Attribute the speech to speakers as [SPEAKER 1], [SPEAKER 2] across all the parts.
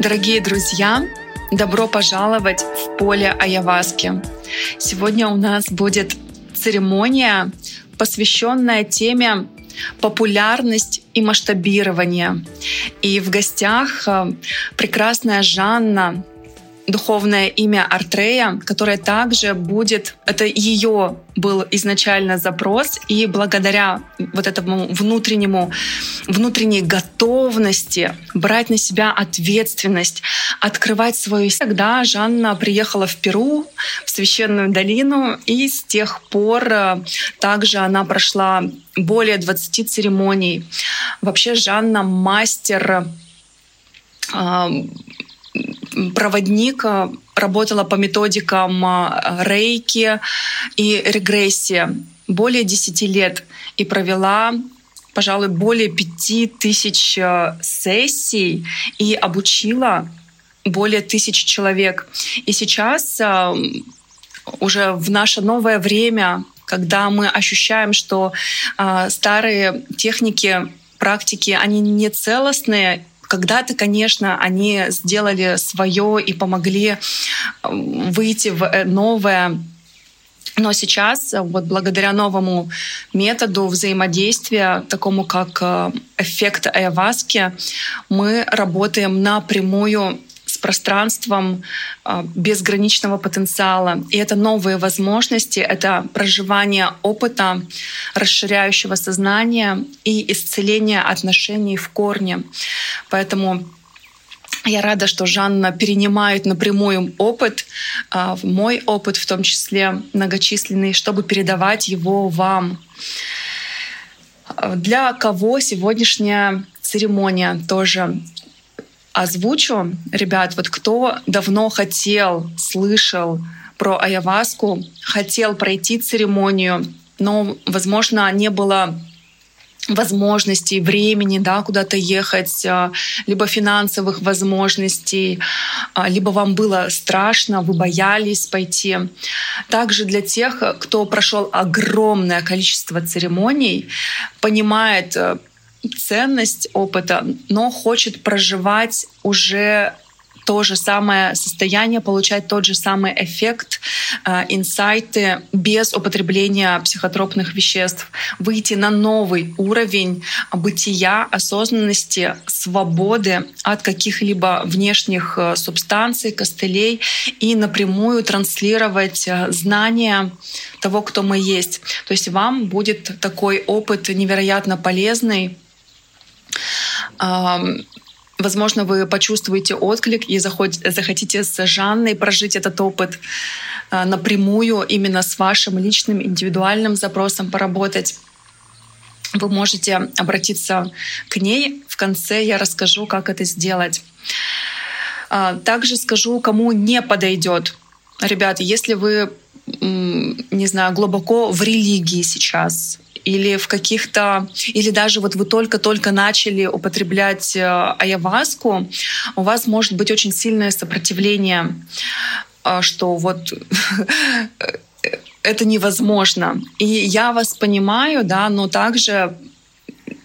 [SPEAKER 1] Дорогие друзья, добро пожаловать в поле Аяваски. Сегодня у нас будет церемония, посвященная теме популярность и масштабирование. И в гостях э, прекрасная Жанна, духовное имя Артрея, которое также будет, это ее был изначально запрос, и благодаря вот этому внутреннему, внутренней готовности брать на себя ответственность, открывать свою... Тогда Жанна приехала в Перу, в священную долину, и с тех пор э, также она прошла более 20 церемоний. Вообще Жанна мастер э, проводник, э, работала по методикам э, рейки и регрессии более 10 лет и провела пожалуй, более пяти тысяч э, сессий и обучила более тысяч человек. И сейчас уже в наше новое время, когда мы ощущаем, что старые техники, практики, они не целостные, когда-то, конечно, они сделали свое и помогли выйти в э, новое. Но сейчас, вот благодаря новому методу взаимодействия, такому как э, эффект Айаваски, мы работаем напрямую пространством а, безграничного потенциала. И это новые возможности, это проживание опыта, расширяющего сознание и исцеление отношений в корне. Поэтому я рада, что Жанна перенимает напрямую опыт, а, мой опыт в том числе многочисленный, чтобы передавать его вам. Для кого сегодняшняя церемония тоже озвучу. Ребят, вот кто давно хотел, слышал про Аяваску, хотел пройти церемонию, но, возможно, не было возможностей, времени, да, куда-то ехать, а, либо финансовых возможностей, а, либо вам было страшно, вы боялись пойти. Также для тех, кто прошел огромное количество церемоний, понимает э, ценность опыта, но хочет проживать уже то же самое состояние, получать тот же самый эффект, э, инсайты без употребления психотропных веществ, выйти на новый уровень бытия, осознанности, свободы от каких-либо внешних э, субстанций, костылей и напрямую транслировать э, знания того, кто мы есть. То есть вам будет такой опыт невероятно полезный, Возможно, вы почувствуете отклик и захотите с Жанной прожить этот опыт а, напрямую, именно с вашим личным индивидуальным запросом поработать. Вы можете обратиться к ней. В конце я расскажу, как это сделать. А, также скажу, кому не подойдет. Ребята, если вы, не знаю, глубоко в религии сейчас, или в каких-то, или даже вот вы только-только начали употреблять э, аяваску, у вас может быть очень сильное сопротивление, э, что вот это невозможно. И я вас понимаю, да, но также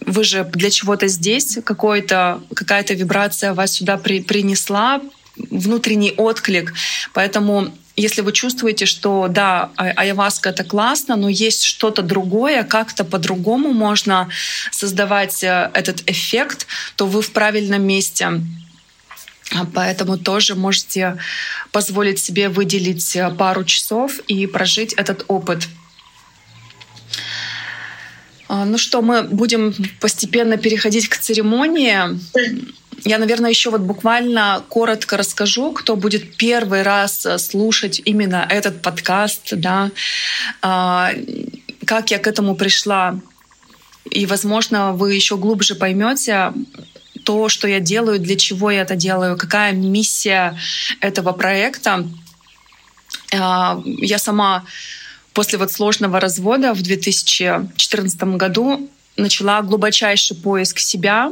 [SPEAKER 1] вы же для чего-то здесь, какой-то, какая-то вибрация вас сюда при, принесла, внутренний отклик. Поэтому если вы чувствуете, что да, а, айаваска это классно, но есть что-то другое, как-то по-другому можно создавать э, этот эффект, то вы в правильном месте. А поэтому тоже можете позволить себе выделить э, пару часов и прожить этот опыт. А, ну что, мы будем постепенно переходить к церемонии. Я, наверное, еще вот буквально коротко расскажу, кто будет первый раз э, слушать именно этот подкаст, да, а, как я к этому пришла. И, возможно, вы еще глубже поймете то, что я делаю, для чего я это делаю, какая миссия этого проекта. А, я сама после вот сложного развода в 2014 году начала глубочайший поиск себя,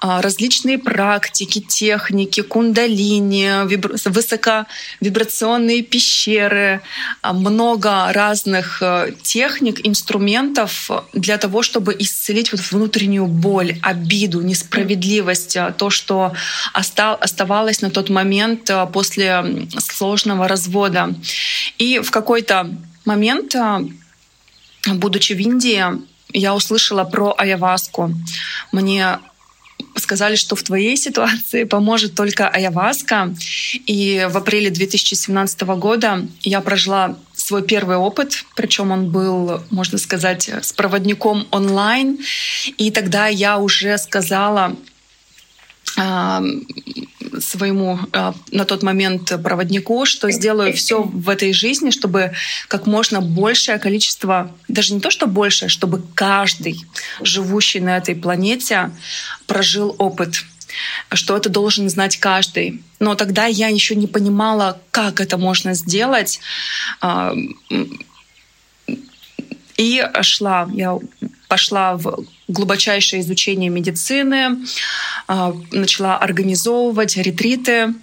[SPEAKER 1] а, различные практики, техники, кундалини, высоковибрационные пещеры, а, много разных э, техник, инструментов для того, чтобы исцелить вот внутреннюю боль, обиду, несправедливость, а, то, что оставалось на тот момент после сложного развода. И в какой-то момент, будучи в Индии, я услышала про аяваску. Мне сказали, что в твоей ситуации поможет только аяваска. И в апреле 2017 года я прожила свой первый опыт, причем он был, можно сказать, с проводником онлайн. И тогда я уже сказала своему а, на тот момент проводнику, что сделаю все в этой жизни, чтобы как можно большее количество, даже не то, что больше, чтобы каждый живущий на этой планете прожил опыт что это должен знать каждый. Но тогда я еще не понимала, как это можно сделать. И шла, я пошла в глубочайшее изучение медицины, а, начала организовывать ретриты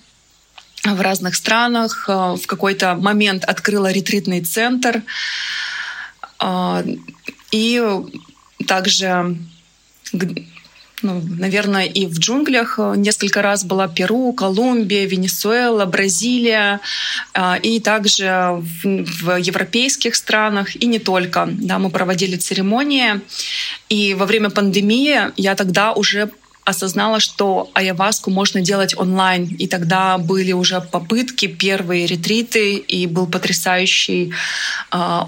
[SPEAKER 1] в разных странах. А, в какой-то момент открыла ретритный центр. А, и также ну, наверное, и в джунглях э, несколько раз была Перу, Колумбия, Венесуэла, Бразилия, э, и также в, европейских странах, и не только. Да, мы проводили церемонии, и во время пандемии я тогда уже осознала, что айаваску можно делать онлайн. И тогда были уже попытки, первые ретриты, и был потрясающий, э,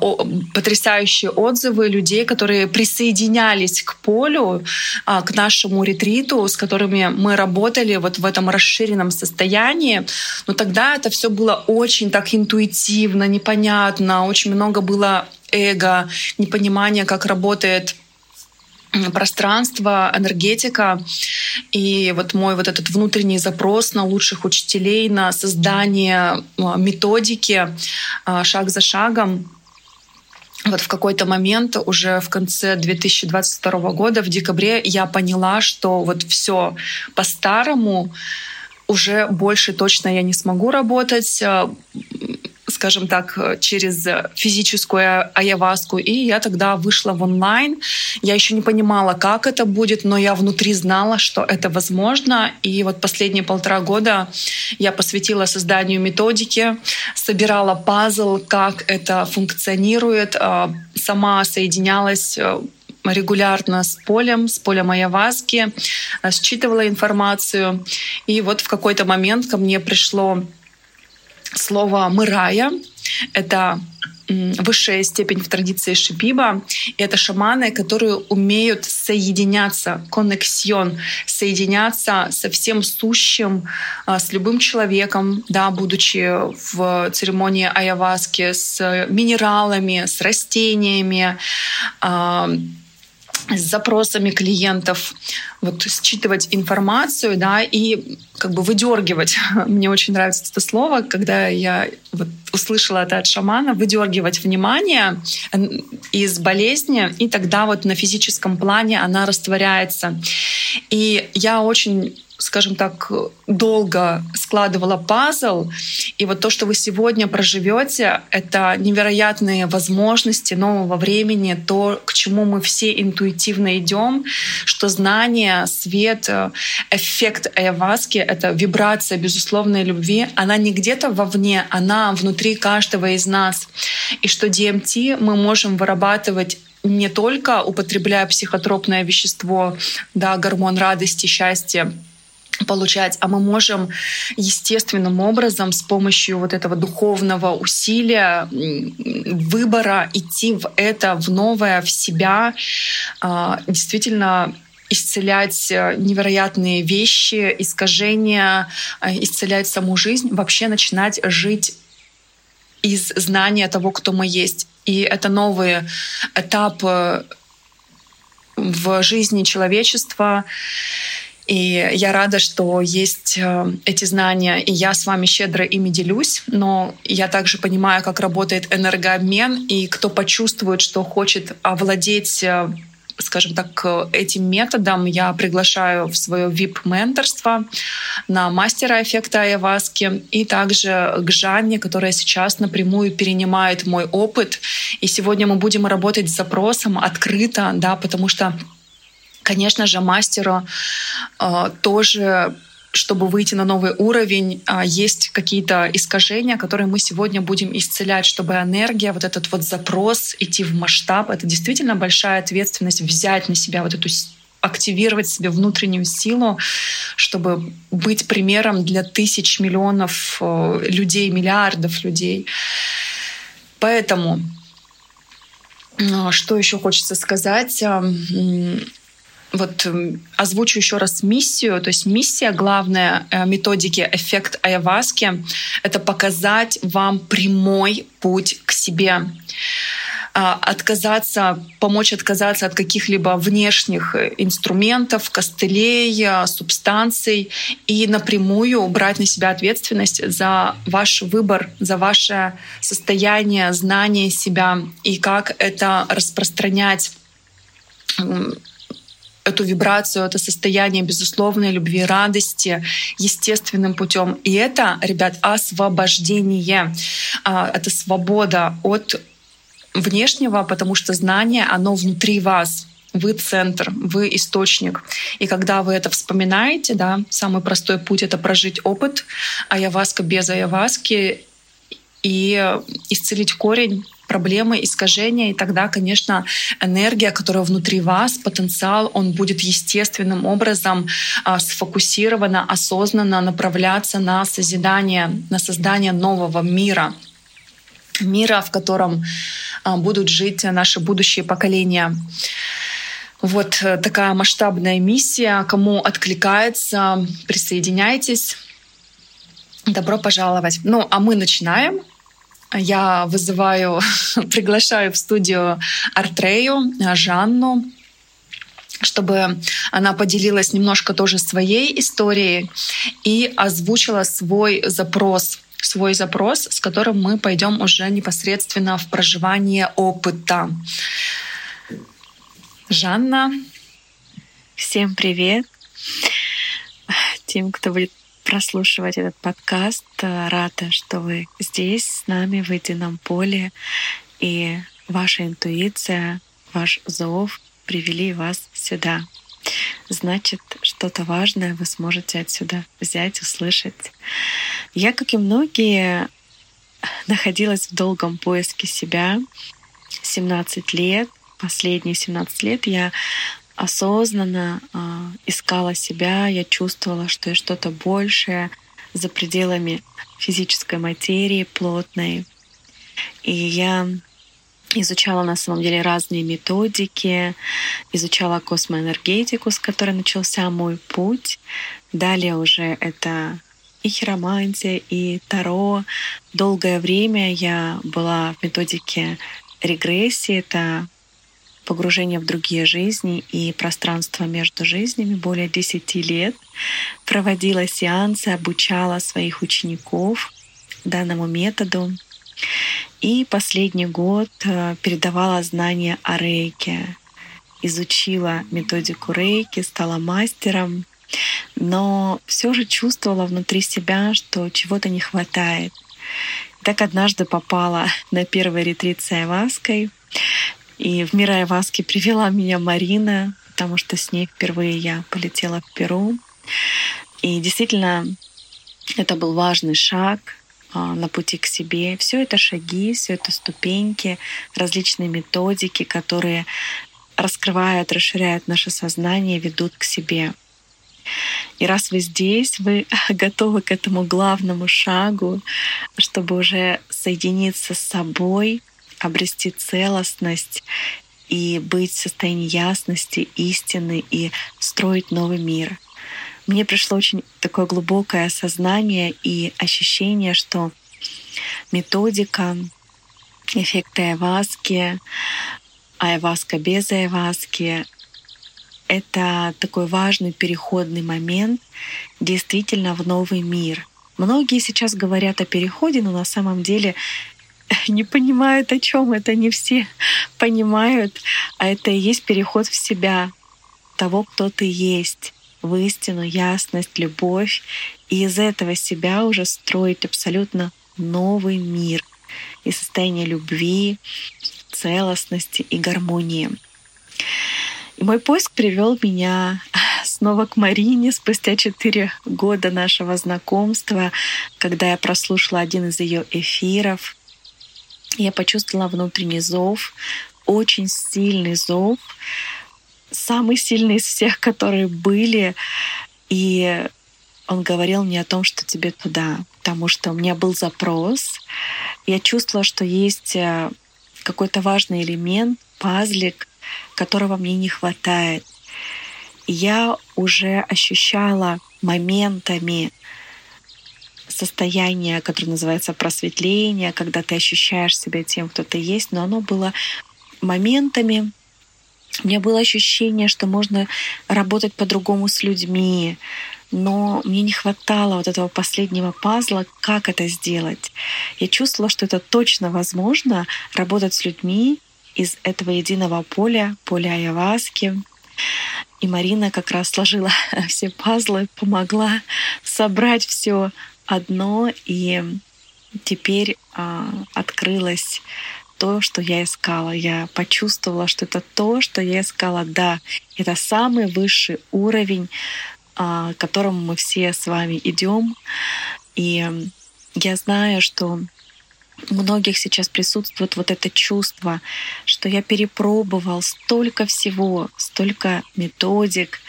[SPEAKER 1] потрясающие отзывы людей, которые присоединялись к полю, э, к нашему ретриту, с которыми мы работали вот в этом расширенном состоянии. Но тогда это все было очень так интуитивно, непонятно, очень много было эго, непонимания, как работает пространство, энергетика. И вот мой вот этот внутренний запрос на лучших учителей, на создание методики а, шаг за шагом, вот в какой-то момент уже в конце 2022 года, в декабре, я поняла, что вот все по-старому уже больше точно я не смогу работать а, скажем так, через физическую аяваску. И я тогда вышла в онлайн. Я еще не понимала, как это будет, но я внутри знала, что это возможно. И вот последние полтора года я посвятила созданию методики, собирала пазл, как это функционирует, а, сама соединялась э, регулярно с полем, с полем Аяваски, э, считывала информацию. И вот в какой-то момент ко мне пришло слово «мырая». Это высшая степень в традиции Шипиба. И это шаманы, которые умеют соединяться, коннексион, соединяться со всем сущим, а, с любым человеком, да, будучи в церемонии айаваски, с минералами, с растениями, а, с запросами клиентов, вот считывать информацию, да, и как бы выдергивать. Мне очень нравится это слово, когда я вот услышала это от шамана, выдергивать внимание из болезни, и тогда вот на физическом плане она растворяется. И я очень скажем так, долго складывала пазл. И вот то, что вы сегодня проживете, это невероятные возможности нового времени, то, к чему мы все интуитивно идем, что знание, свет, эффект Айаваски — это вибрация безусловной любви, она не где-то вовне, она внутри каждого из нас. И что DMT мы можем вырабатывать не только употребляя психотропное вещество, да, гормон радости, счастья, получать, а мы можем естественным образом с помощью вот этого духовного усилия, выбора идти в это, в новое, в себя, а, действительно исцелять э, невероятные вещи, искажения, э, исцелять саму жизнь, вообще начинать жить из знания того, кто мы есть. И это новый этап э, в жизни человечества. И я рада, что есть э, эти знания, и я с вами щедро ими делюсь, но я также понимаю, как работает энергообмен, и кто почувствует, что хочет овладеть э, скажем так, этим методом я приглашаю в свое VIP-менторство на мастера эффекта Айаваски и также к Жанне, которая сейчас напрямую перенимает мой опыт. И сегодня мы будем работать с запросом открыто, да, потому что Конечно же, мастеру э, тоже чтобы выйти на новый уровень, а, есть какие-то искажения, которые мы сегодня будем исцелять, чтобы энергия, вот этот вот запрос идти в масштаб, это действительно большая ответственность взять на себя вот эту активировать себе внутреннюю силу, чтобы быть примером для тысяч миллионов э, людей, миллиардов людей. Поэтому э, что еще хочется сказать? Вот эм, озвучу еще раз миссию. То есть миссия главная э, методики эффект Айаваски — это показать вам прямой путь к себе а, отказаться, помочь отказаться от каких-либо внешних э, инструментов, костылей, э, субстанций и напрямую брать на себя ответственность за ваш выбор, за ваше состояние, знание себя и как это распространять эту вибрацию, это состояние безусловной любви, радости естественным путем. И это, ребят, освобождение. А, это свобода от внешнего, потому что знание, оно внутри вас. Вы центр, вы источник. И когда вы это вспоминаете, да, самый простой путь — это прожить опыт аяваска без аяваски и исцелить корень проблемы, искажения, и тогда, конечно, энергия, которая внутри вас, потенциал, он будет естественным образом а, сфокусированно, осознанно направляться на созидание, на создание нового мира мира, в котором а, будут жить наши будущие поколения. Вот э, такая масштабная миссия. Кому откликается, присоединяйтесь. Добро пожаловать. Ну, а мы начинаем я вызываю, приглашаю в студию Артрею, Жанну, чтобы она поделилась немножко тоже своей историей и озвучила свой запрос свой запрос, с которым мы пойдем уже непосредственно в проживание опыта. Жанна.
[SPEAKER 2] Всем привет. Тем, кто будет прослушивать этот подкаст. Э, рада, что вы здесь с нами в едином поле. И ваша интуиция, ваш зов привели вас сюда. Значит, что-то важное вы сможете отсюда взять, услышать. Я, как и многие, находилась в долгом поиске себя 17 лет. Последние 17 лет я осознанно э, искала себя, я чувствовала, что я что-то большее за пределами физической материи, плотной. И я изучала на самом деле разные методики, изучала космоэнергетику, с которой начался мой путь. Далее уже это и хиромантия, и таро. Долгое время я была в методике регрессии. Это погружение в другие жизни и пространство между жизнями более 10 лет. Проводила сеансы, обучала своих учеников данному методу. И последний год э, передавала знания о рейке, изучила методику рейки, стала мастером, но все же чувствовала внутри себя, что чего-то не хватает. Так однажды попала на первый ретрит с Айваской, и в мир Айваски привела меня Марина, потому что с ней впервые я полетела в Перу. И действительно, это был важный шаг а, на пути к себе. Все это шаги, все это ступеньки, различные методики, которые раскрывают, расширяют наше сознание, ведут к себе. И раз вы здесь, вы готовы к этому главному шагу, чтобы уже соединиться с собой, обрести целостность и быть в состоянии ясности, истины и строить новый мир. Мне пришло очень такое глубокое осознание и ощущение, что методика эффекта айваски, айваска без айваски — это такой важный переходный момент действительно в новый мир. Многие сейчас говорят о переходе, но на самом деле не понимают, о чем это, не все понимают, а это и есть переход в себя того, кто ты есть, в истину, ясность, любовь, и из этого себя уже строить абсолютно новый мир и состояние любви, целостности и гармонии. И мой поиск привел меня снова к Марине спустя четыре года нашего знакомства, когда я прослушала один из ее эфиров. Я почувствовала внутренний зов, очень сильный зов, самый сильный из всех, которые были. И он говорил мне о том, что тебе туда, потому что у меня был запрос. Я чувствовала, что есть э, какой-то важный элемент, пазлик, которого мне не хватает. я уже ощущала моментами состояние, которое называется просветление, когда ты ощущаешь себя тем, кто ты есть, но оно было моментами. У меня было ощущение, что можно работать по-другому с людьми, но мне не хватало вот этого последнего пазла, как это сделать. Я чувствовала, что это точно возможно, работать с людьми из этого единого поля, поля Айаваски. И Марина как раз сложила все пазлы, помогла собрать все одно, и теперь а, открылось то, что я искала. Я почувствовала, что это то, что я искала. Да, это самый высший уровень а, к которому мы все с вами идем. И я знаю, что многих сейчас присутствует вот это чувство, что я перепробовал столько всего, столько методик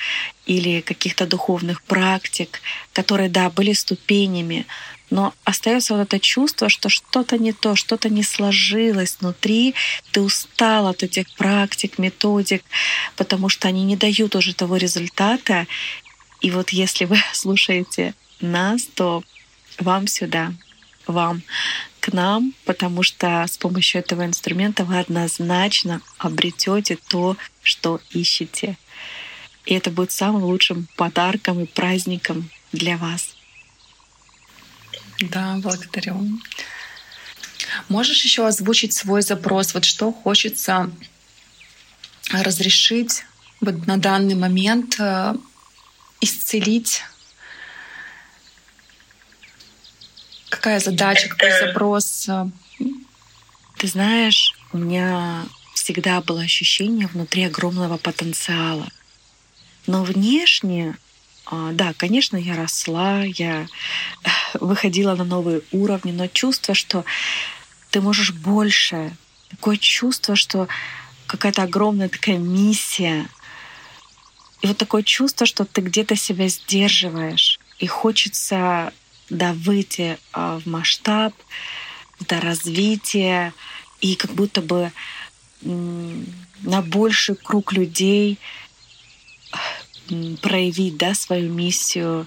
[SPEAKER 2] или каких-то духовных практик, которые, да, были ступенями, но остается вот это чувство, что что-то не то, что-то не сложилось внутри, ты устал от этих практик, методик, потому что они не дают уже того результата, и вот если вы слушаете нас, то вам сюда, вам к нам, потому что с помощью этого инструмента вы однозначно обретете то, что ищете. И это будет самым лучшим подарком и праздником для вас.
[SPEAKER 1] Да, благодарю. Можешь еще озвучить свой запрос? Вот что хочется разрешить вот на данный момент э, исцелить? Какая задача, какой запрос?
[SPEAKER 2] Ты знаешь, у меня всегда было ощущение внутри огромного потенциала. Но внешне, а, да, конечно, я росла, я выходила на новые уровни, но чувство, что ты можешь больше, такое чувство, что какая-то огромная такая миссия, и вот такое чувство, что ты где-то себя сдерживаешь, и хочется да, выйти а, в масштаб, до развития, и как будто бы на больший круг людей проявить да, свою миссию,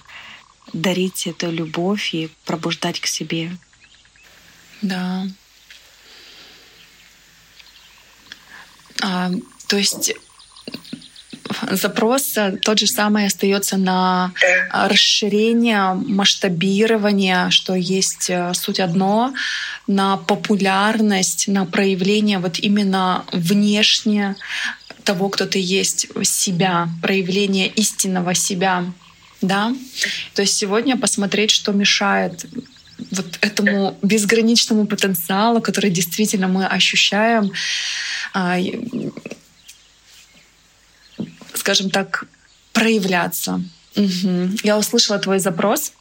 [SPEAKER 2] дарить эту любовь и пробуждать к себе.
[SPEAKER 1] Да. А, то есть запрос тот же самый остается на расширение, масштабирование, что есть э, суть одно, на популярность, на проявление вот именно внешне того, кто ты есть, себя, проявление истинного себя. Да? То есть сегодня посмотреть, что мешает вот этому безграничному потенциалу, который действительно мы ощущаем, а, скажем так, проявляться. Угу. Я услышала твой запрос.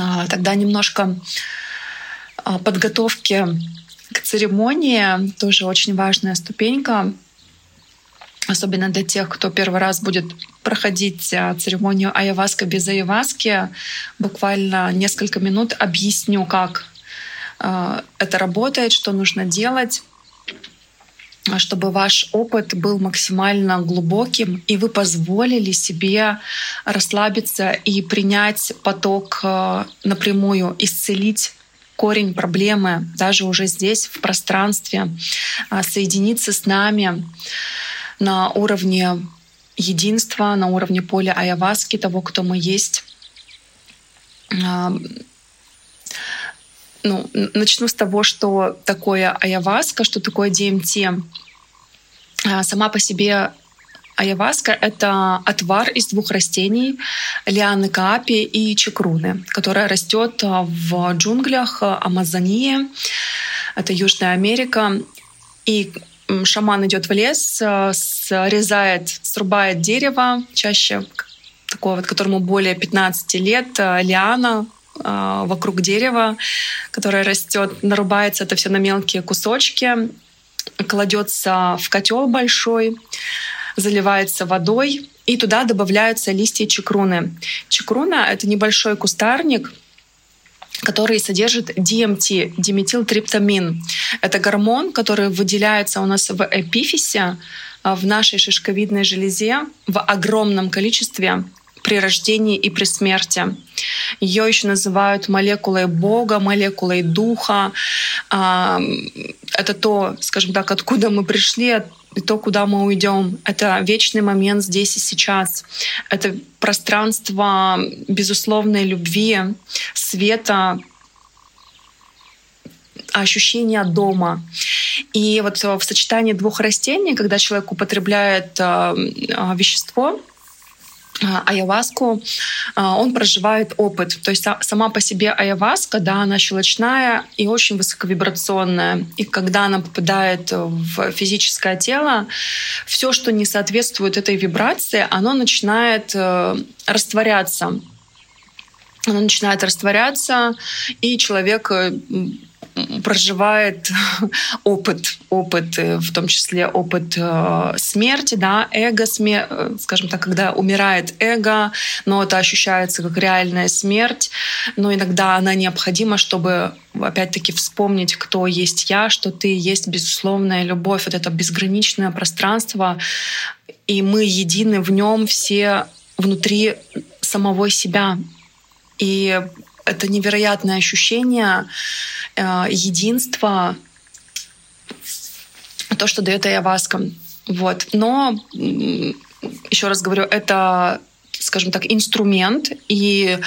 [SPEAKER 1] А, тогда немножко а, подготовки к церемонии, тоже очень важная ступенька, особенно для тех, кто первый раз будет проходить а, церемонию айаваска без айаваски. Буквально несколько минут объясню, как это работает, что нужно делать. Чтобы ваш опыт был максимально глубоким, и вы позволили себе расслабиться и принять поток э, напрямую, исцелить корень проблемы даже уже здесь, в пространстве, а, соединиться с нами на уровне единства, на уровне поля Аяваски, того, кто мы есть. Ну, начну с того, что такое айаваска, что такое DMT. А, сама по себе Айаваска — это отвар из двух растений — лианы каапи и чекруны, которая растет в джунглях Амазонии. Это Южная Америка. И шаман идет в лес, срезает, срубает дерево, чаще такого, вот, которому более 15 лет, лиана вокруг дерева, которое растет, нарубается это все на мелкие кусочки, кладется в котел большой, заливается водой, и туда добавляются листья чекруны. Чекруна — это небольшой кустарник, который содержит DMT, диметилтриптамин. Это гормон, который выделяется у нас в эпифисе, а, в нашей шишковидной железе в огромном количестве при рождении и при смерти. Ее еще называют молекулой Бога, молекулой Духа. А, это то, скажем так, откуда мы пришли, и то, куда мы уйдем. Это вечный момент здесь и сейчас. Это пространство безусловной любви, света, ощущения дома. И вот в сочетании двух растений, когда человек употребляет э, вещество, а, айаваску, а, он проживает опыт. То есть сама по себе айаваска, да, она щелочная и очень высоковибрационная. И когда она попадает в физическое тело, все, что не соответствует этой вибрации, оно начинает э, растворяться. Оно начинает растворяться, и человек э, проживает опыт, опыт, э, в том числе опыт э, смерти, да, эго, смер... Э, скажем так, когда умирает эго, но это ощущается как реальная смерть, но иногда она необходима, чтобы опять-таки вспомнить, кто есть я, что ты есть безусловная любовь, вот это безграничное пространство, и мы едины в нем все внутри самого себя. И это невероятное ощущение э, единства, то, что дает Айаваска. Вот. Но, еще раз говорю, это, скажем так, инструмент, и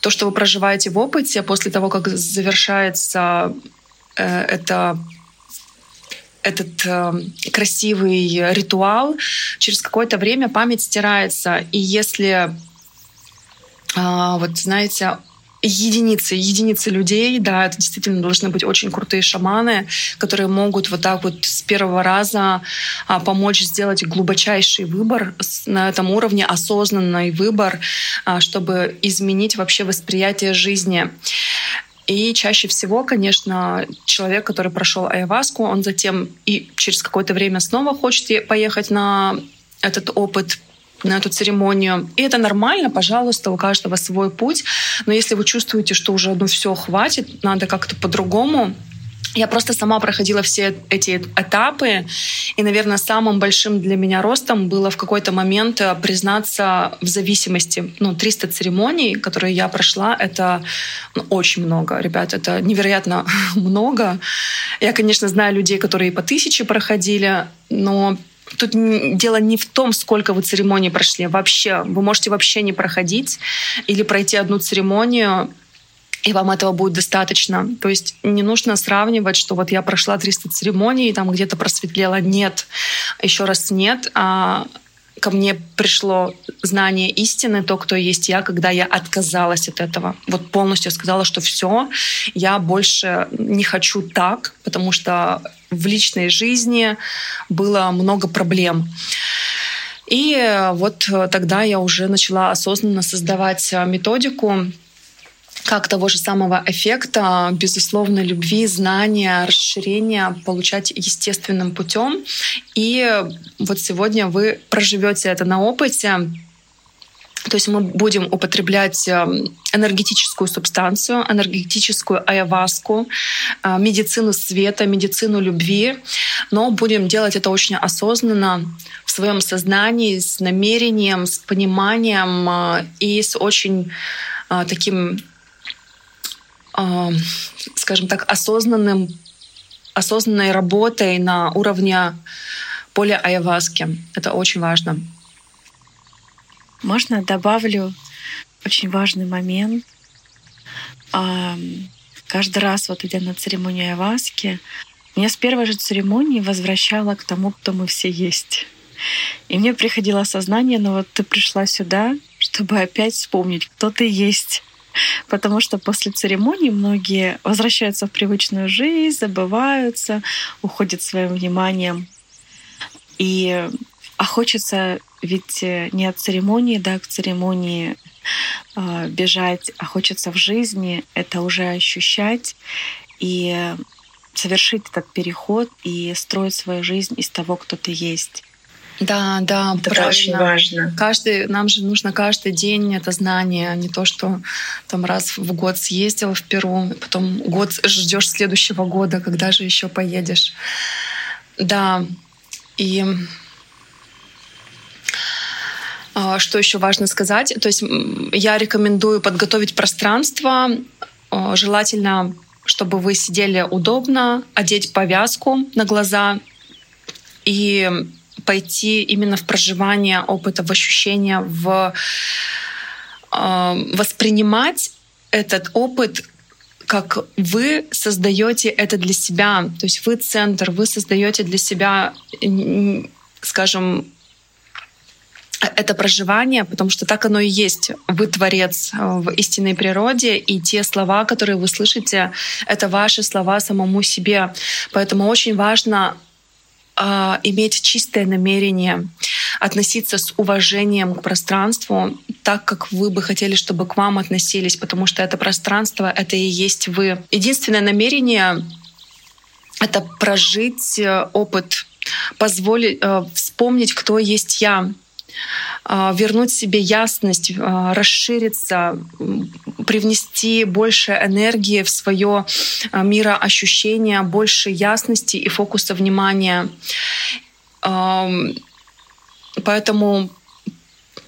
[SPEAKER 1] то, что вы проживаете в опыте после того, как завершается э, это этот э, красивый ритуал, через какое-то время память стирается. И если, э, вот знаете, единицы, единицы людей, да, это действительно должны быть очень крутые шаманы, которые могут вот так вот с первого раза а, помочь сделать глубочайший выбор на этом уровне, осознанный выбор, а, чтобы изменить вообще восприятие жизни. И чаще всего, конечно, человек, который прошел айваску, он затем и через какое-то время снова хочет поехать на этот опыт на эту церемонию. И это нормально, пожалуйста, у каждого свой путь. Но если вы чувствуете, что уже ну все хватит, надо как-то по-другому, я просто сама проходила все эти этапы, и, наверное, самым большим для меня ростом было в какой-то момент э, признаться в зависимости. Ну, 300 церемоний, которые я прошла, это ну, очень много, ребят, это невероятно много. Я, конечно, знаю людей, которые по тысяче проходили, но Тут дело не в том, сколько вы церемоний прошли. Вообще, вы можете вообще не проходить или пройти одну церемонию, и вам этого будет достаточно. То есть не нужно сравнивать, что вот я прошла 300 церемоний, и там где-то просветлела. Нет, еще раз нет. А ко мне пришло знание истины, то, кто есть я, когда я отказалась от этого. Вот полностью сказала, что все, я больше не хочу так, потому что в личной жизни было много проблем. И вот тогда я уже начала осознанно создавать методику как того же самого эффекта, безусловно, любви, знания, расширения получать естественным путем. И вот сегодня вы проживете это на опыте, то есть мы будем употреблять эм, энергетическую субстанцию, энергетическую айаваску, э, медицину света, медицину любви, но будем делать это очень осознанно в своем сознании, с намерением, с пониманием э, и с очень э, таким скажем так, осознанным, осознанной работой на уровне поля айаваски. Это очень важно.
[SPEAKER 2] Можно добавлю очень важный момент. каждый раз, вот идя на церемонию Айваски, меня с первой же церемонии возвращало к тому, кто мы все есть. И мне приходило осознание, ну вот ты пришла сюда, чтобы опять вспомнить, кто ты есть. Потому что после церемонии многие возвращаются в привычную жизнь, забываются, уходят своим вниманием. И а хочется ведь не от церемонии, да, к церемонии э, бежать, а хочется в жизни это уже ощущать и совершить этот переход и строить свою жизнь из того, кто ты есть.
[SPEAKER 1] Да, да,
[SPEAKER 3] это правильно. очень важно.
[SPEAKER 1] Каждый, нам же нужно каждый день это знание, а не то, что там раз в год съездил в Перу, потом год ждешь следующего года, когда же еще поедешь. Да, и а, что еще важно сказать? То есть я рекомендую подготовить пространство, а, желательно, чтобы вы сидели удобно, одеть повязку на глаза и пойти именно в проживание опыта, в ощущение, в э, воспринимать этот опыт как вы создаете это для себя, то есть вы центр, вы создаете для себя, скажем, это проживание, потому что так оно и есть. Вы творец э, в истинной природе, и те слова, которые вы слышите, это ваши слова самому себе. Поэтому очень важно э, иметь чистое намерение, относиться с уважением к пространству, так как вы бы хотели, чтобы к вам относились, потому что это пространство, это и есть вы. Единственное намерение — это прожить э, опыт, позволить э, вспомнить, кто есть я, вернуть себе ясность, расшириться, привнести больше энергии в свое мироощущение, больше ясности и фокуса внимания. Поэтому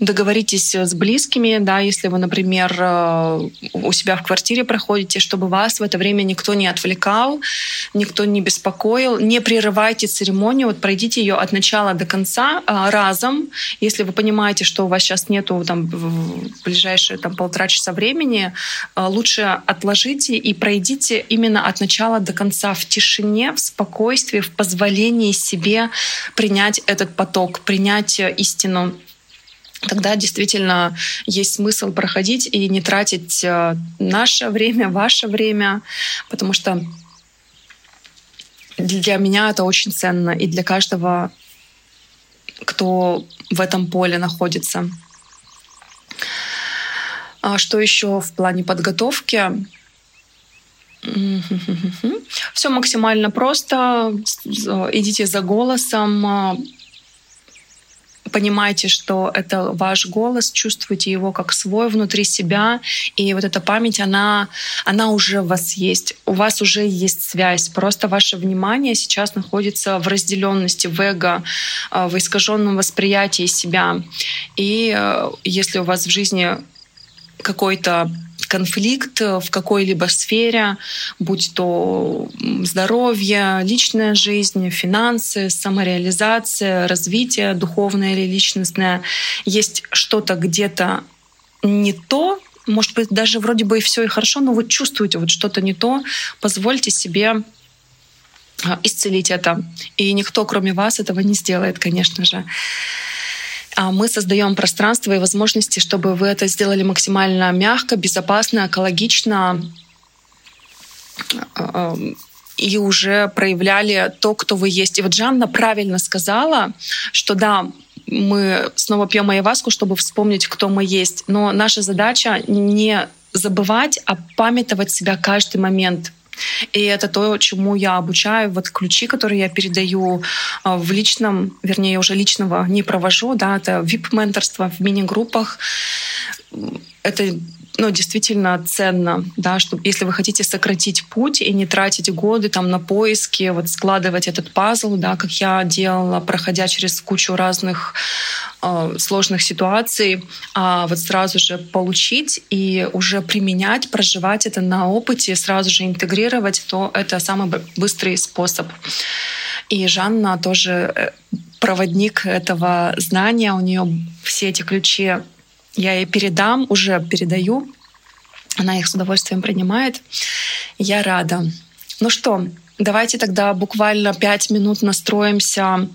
[SPEAKER 1] договоритесь с близкими, да, если вы, например, э, у себя в квартире проходите, чтобы вас в это время никто не отвлекал, никто не беспокоил. Не прерывайте церемонию, вот пройдите ее от начала до конца э, разом. Если вы понимаете, что у вас сейчас нету там в ближайшие там полтора часа времени, э, лучше отложите и пройдите именно от начала до конца в тишине, в спокойствии, в позволении себе принять этот поток, принять истину тогда действительно есть смысл проходить и не тратить э, наше время, ваше время, потому что для меня это очень ценно и для каждого, кто в этом поле находится. А что еще в плане подготовки? Все максимально просто. Идите за голосом, понимайте, что это ваш голос, чувствуйте его как свой внутри себя, и вот эта память, она, она уже у вас есть, у вас уже есть связь, просто ваше внимание сейчас находится в разделенности, в эго, э, в искаженном восприятии себя. И э, если у вас в жизни какой-то конфликт в какой-либо сфере, будь то здоровье, личная жизнь, финансы, самореализация, развитие духовное или личностное, есть что-то где-то не то, может быть, даже вроде бы и все и хорошо, но вы чувствуете вот что-то не то, позвольте себе а, исцелить это. И никто, кроме вас, этого не сделает, конечно же. А мы создаем пространство и возможности, чтобы вы это сделали максимально мягко, безопасно, экологично а, и уже проявляли то, кто вы есть. И вот Жанна правильно сказала, что да, мы снова пьем айваску, чтобы вспомнить, кто мы есть. Но наша задача не забывать, а памятовать себя каждый момент. И это то, чему я обучаю. Вот ключи, которые я передаю а, в личном, вернее, уже личного не провожу, да, это VIP-менторство в мини-группах. Это ну, действительно ценно, да, что если вы хотите сократить путь и не тратить годы там на поиски, вот складывать этот пазл, да, как я делала, проходя через кучу разных э, сложных ситуаций, а вот сразу же получить и уже применять, проживать это на опыте, сразу же интегрировать, то это самый быстрый способ. И Жанна тоже э, проводник этого знания, у нее все эти ключи я ей передам, уже передаю. Она их с удовольствием принимает. Я рада. Ну что, давайте тогда буквально пять минут настроимся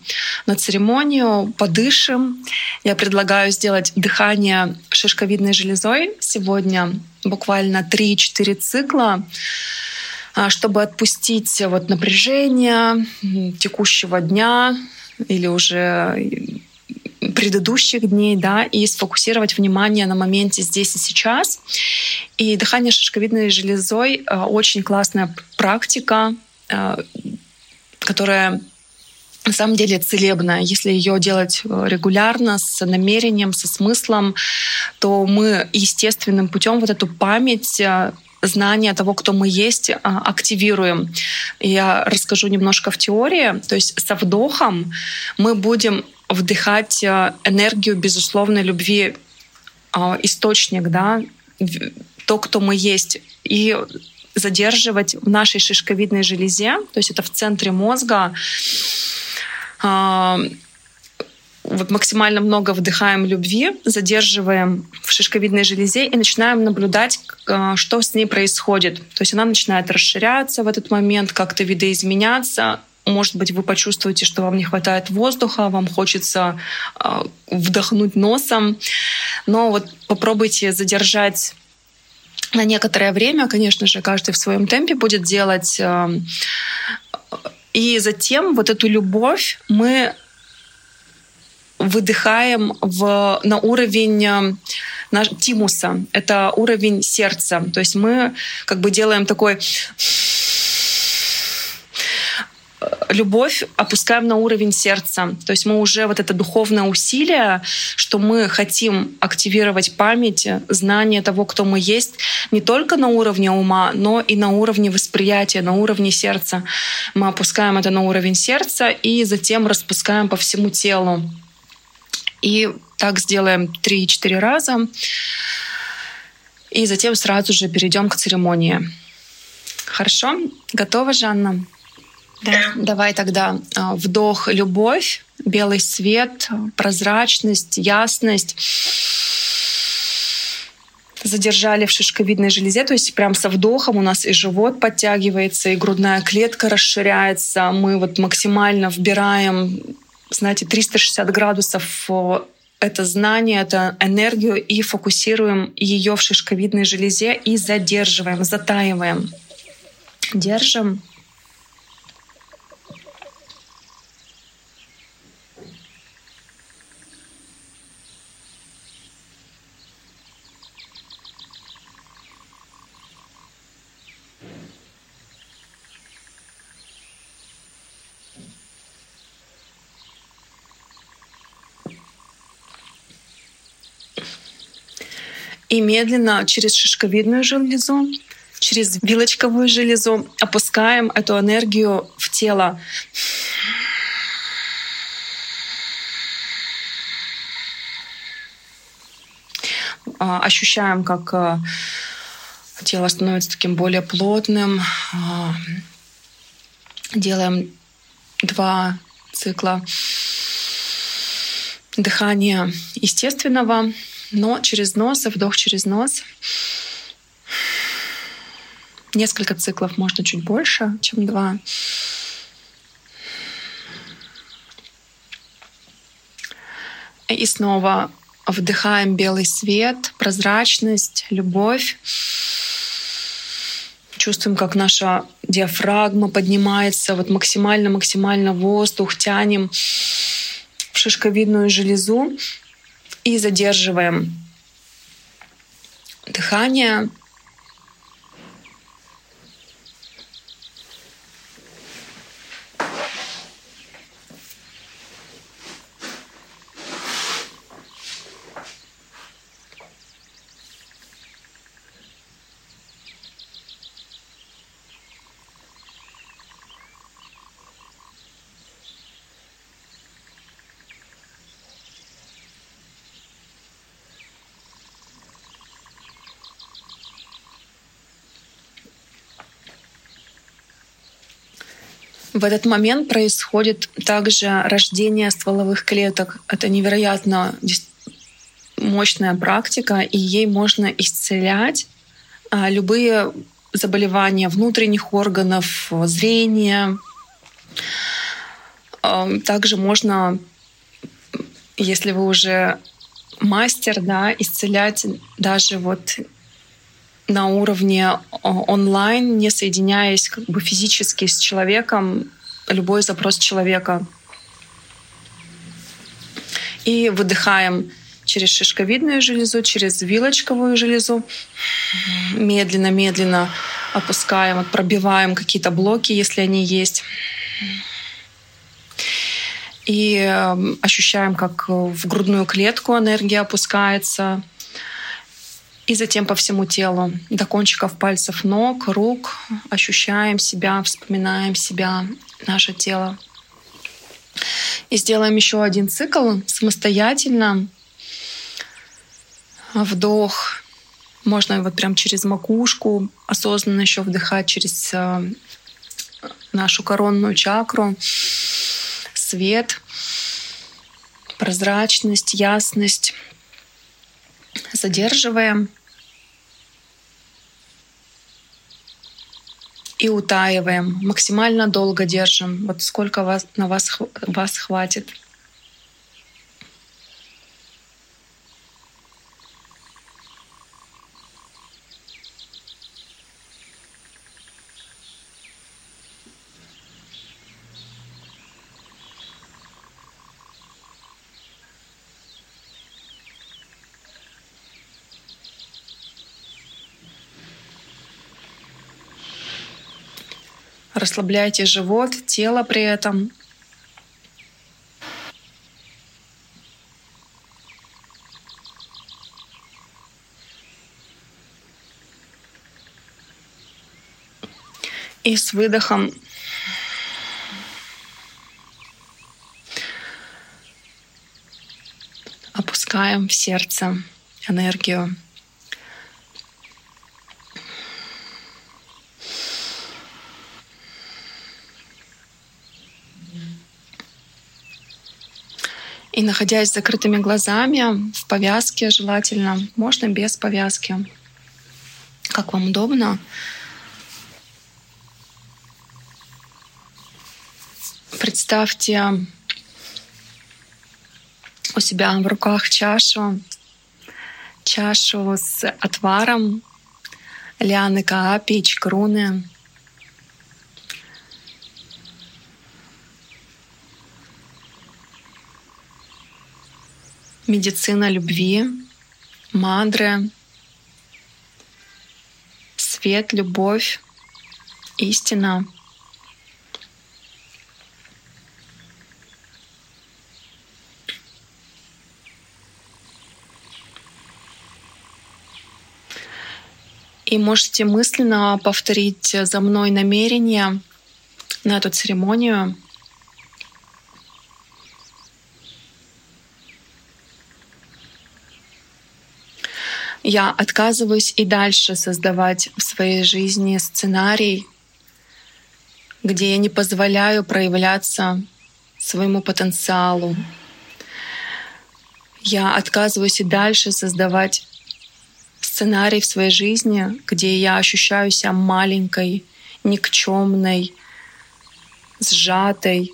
[SPEAKER 1] на церемонию, подышим. Я предлагаю сделать дыхание шишковидной железой сегодня буквально 3-4 цикла а, чтобы отпустить вот напряжение текущего дня или уже предыдущих дней, да, и сфокусировать внимание на моменте здесь и сейчас. И дыхание шишковидной железой э, очень классная практика, э, которая на самом деле целебная. Если ее делать э, регулярно, с намерением, со смыслом, то мы естественным путем вот эту память знание того, кто мы есть, активируем. Я расскажу немножко в теории. То есть со вдохом мы будем вдыхать э, энергию безусловной любви, а, источник, да, то, кто мы есть, и задерживать в нашей шишковидной железе, то есть это в центре мозга, а, вот максимально много вдыхаем любви, задерживаем в шишковидной железе и начинаем наблюдать, э, что с ней происходит. То есть она начинает расширяться в этот момент, как-то видоизменяться, может быть, вы почувствуете, что вам не хватает воздуха, вам хочется э, вдохнуть носом. Но вот попробуйте задержать на некоторое время, конечно же, каждый в своем темпе будет делать. Э, и затем вот эту любовь мы выдыхаем в, на уровень э, наш, тимуса. Это уровень сердца. То есть мы как бы делаем такой любовь опускаем на уровень сердца. То есть мы уже вот это духовное усилие, что мы хотим активировать память, знание того, кто мы есть, не только на уровне ума, но и на уровне восприятия, на уровне сердца. Мы опускаем это на уровень сердца и затем распускаем по всему телу. И так сделаем 3-4 раза. И затем сразу же перейдем к церемонии. Хорошо? Готова, Жанна?
[SPEAKER 2] Да.
[SPEAKER 1] Давай тогда а, вдох любовь, белый свет, прозрачность, ясность. Задержали в шишковидной железе, то есть прям со вдохом у нас и живот подтягивается, и грудная клетка расширяется. Мы вот максимально вбираем, знаете, 360 градусов это знание, это энергию и фокусируем ее в шишковидной железе и задерживаем, затаиваем. Держим и медленно через шишковидную железу, через вилочковую железу опускаем эту энергию в тело. А, ощущаем, как а, тело становится таким более плотным. А, делаем два цикла дыхания естественного но через нос, вдох через нос. Несколько циклов, можно чуть больше, чем два. И снова вдыхаем белый свет, прозрачность, любовь. Чувствуем, как наша диафрагма поднимается, вот максимально-максимально воздух тянем в шишковидную железу и задерживаем дыхание. В этот момент происходит также рождение стволовых клеток. Это невероятно мощная практика, и ей можно исцелять а, любые заболевания внутренних органов, зрения. Также можно, если вы уже мастер, да, исцелять даже вот на уровне э, онлайн, не соединяясь как бы физически с человеком, любой запрос человека. И выдыхаем через шишковидную железу, через вилочковую железу. Медленно-медленно опускаем, пробиваем какие-то блоки, если они есть. И эм, ощущаем, как в грудную клетку энергия опускается. И затем по всему телу, до кончиков пальцев ног, рук. Ощущаем себя, вспоминаем себя, наше тело. И сделаем еще один цикл самостоятельно. Вдох. Можно вот прям через макушку осознанно еще вдыхать через э, нашу коронную чакру. Свет, прозрачность, ясность. Задерживаем. и утаиваем. Максимально долго держим. Вот сколько вас, на вас, вас хватит. Расслабляйте живот, тело при этом. И с выдохом опускаем в сердце энергию. И находясь с закрытыми глазами, в повязке желательно, можно без повязки, как вам удобно. Представьте у себя в руках чашу, чашу с отваром лианы каапи, чкруны, медицина любви, мандры, свет, любовь, истина. И можете мысленно повторить за мной намерение на эту церемонию — Я отказываюсь и дальше создавать в своей жизни сценарий, где я не позволяю проявляться своему потенциалу. Я отказываюсь и дальше создавать сценарий в своей жизни, где я ощущаю себя маленькой, никчемной, сжатой.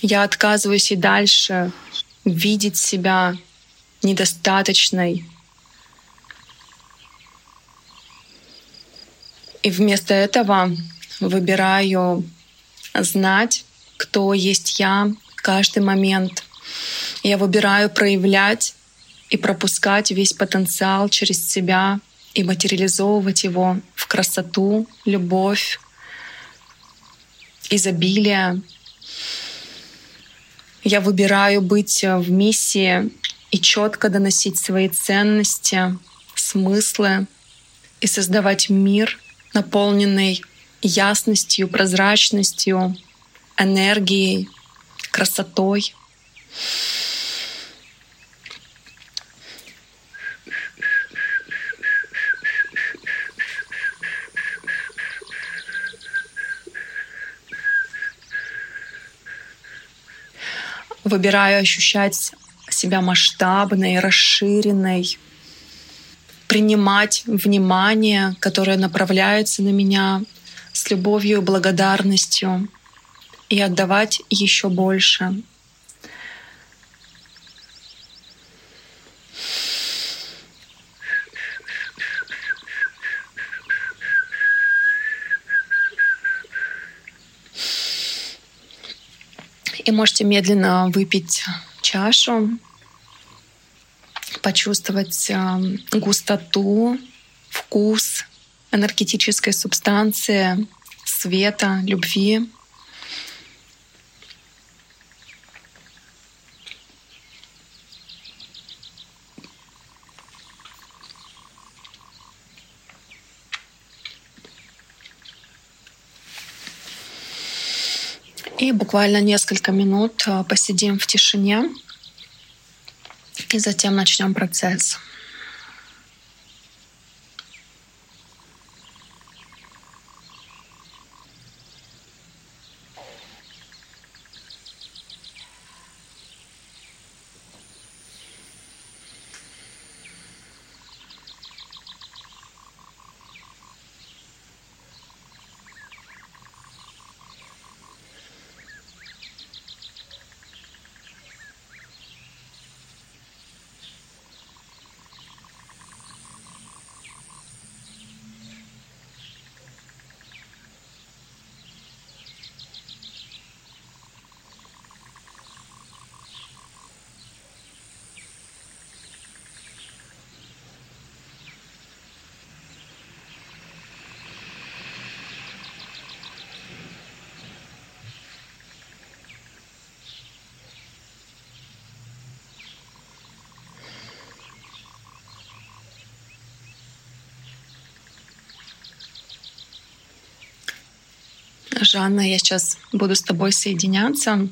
[SPEAKER 1] Я отказываюсь и дальше видеть себя недостаточной. И вместо этого выбираю знать, кто есть я каждый момент. Я выбираю проявлять и пропускать весь потенциал через себя и материализовывать его в красоту, любовь, изобилие. Я выбираю быть в миссии и четко доносить свои ценности, смыслы и создавать мир, наполненный ясностью, прозрачностью, энергией, красотой. Выбираю ощущать себя масштабной, расширенной, принимать внимание, которое направляется на меня с любовью и благодарностью, и отдавать еще больше. И можете медленно выпить чашу, почувствовать э, густоту, вкус энергетической субстанции, света, любви. И буквально несколько минут э, посидим в тишине и затем начнем процесс. Жанна, я сейчас буду с тобой соединяться.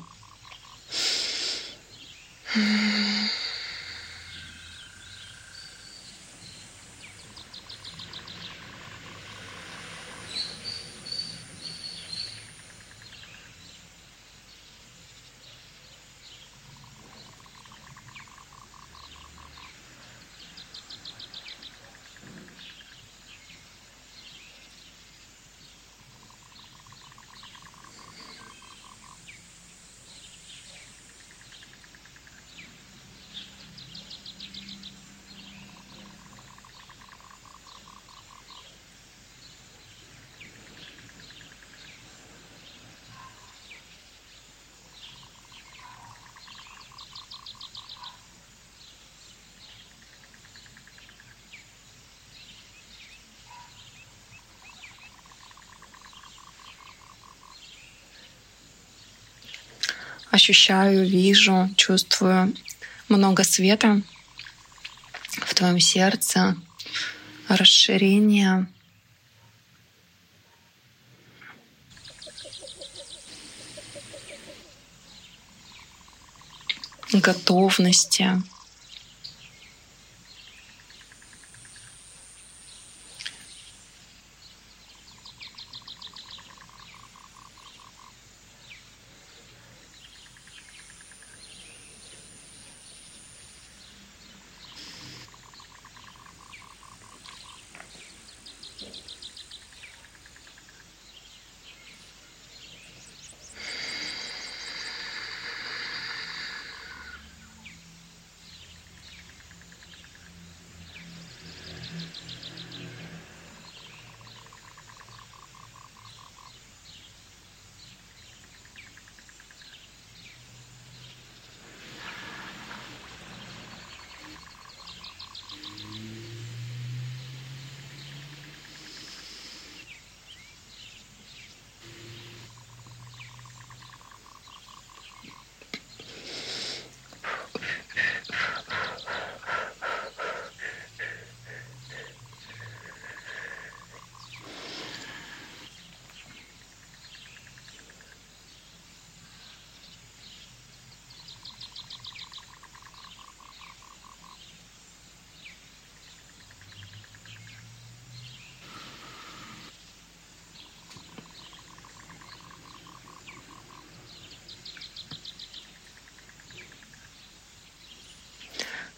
[SPEAKER 1] Ощущаю, вижу, чувствую много света в твоем сердце, расширение. готовности.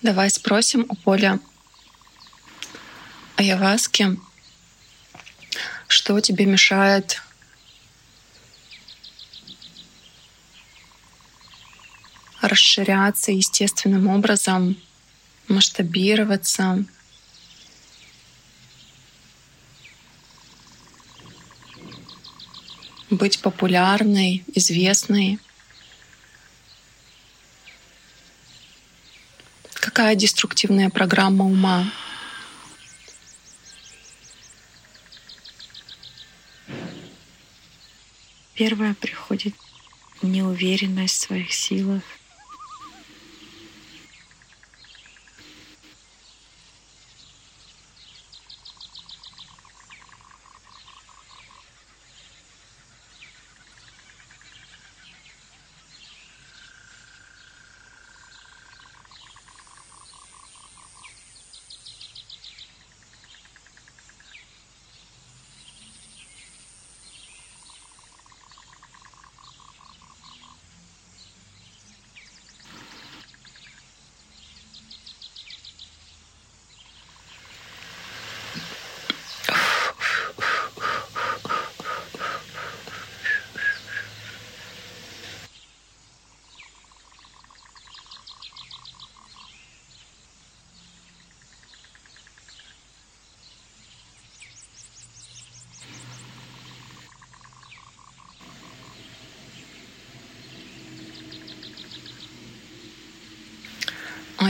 [SPEAKER 1] Давай спросим у Поля, Айаваски, что тебе мешает расширяться естественным образом, масштабироваться, быть популярной, известной. Какая деструктивная программа ума?
[SPEAKER 2] Первое приходит неуверенность в своих силах,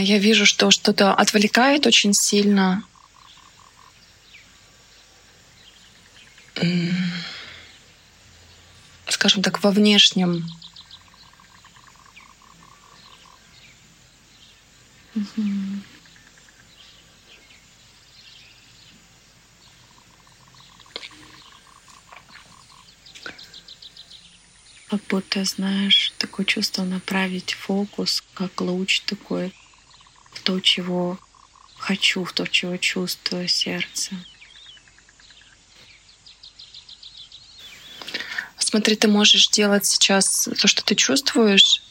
[SPEAKER 1] я вижу, что что-то отвлекает очень сильно. Скажем так, во внешнем.
[SPEAKER 2] Как будто, знаешь, такое чувство направить фокус, как луч такой то, чего хочу, в то, чего чувствую сердце.
[SPEAKER 1] Смотри, ты можешь делать сейчас то, что ты чувствуешь.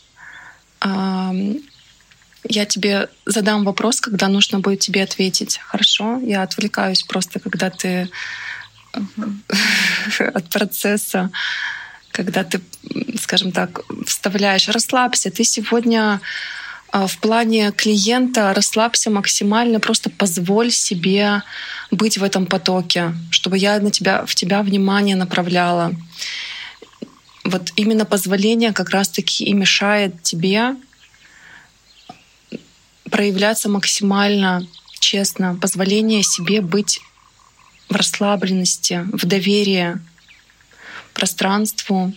[SPEAKER 1] Я тебе задам вопрос, когда нужно будет тебе ответить. Хорошо? Я отвлекаюсь просто, когда ты от процесса, когда ты, скажем так, вставляешь, расслабься. Ты сегодня в плане клиента расслабься максимально, просто позволь себе быть в этом потоке, чтобы я на тебя, в тебя внимание направляла. Вот именно позволение как раз-таки и мешает тебе проявляться максимально честно, позволение себе быть в расслабленности, в доверии пространству,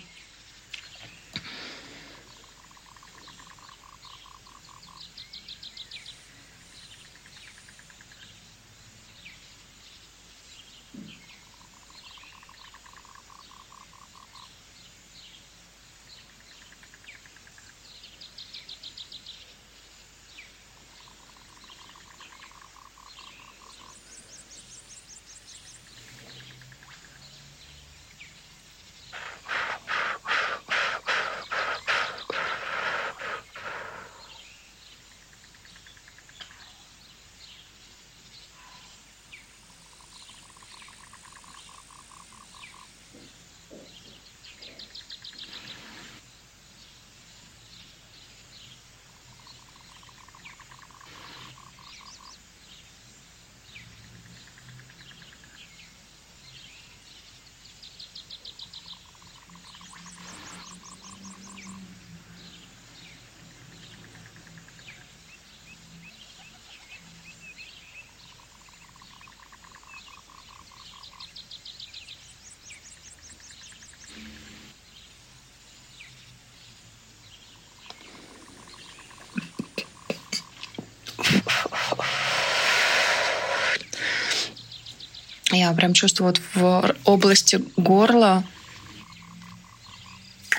[SPEAKER 1] Я прям чувствую вот в области горла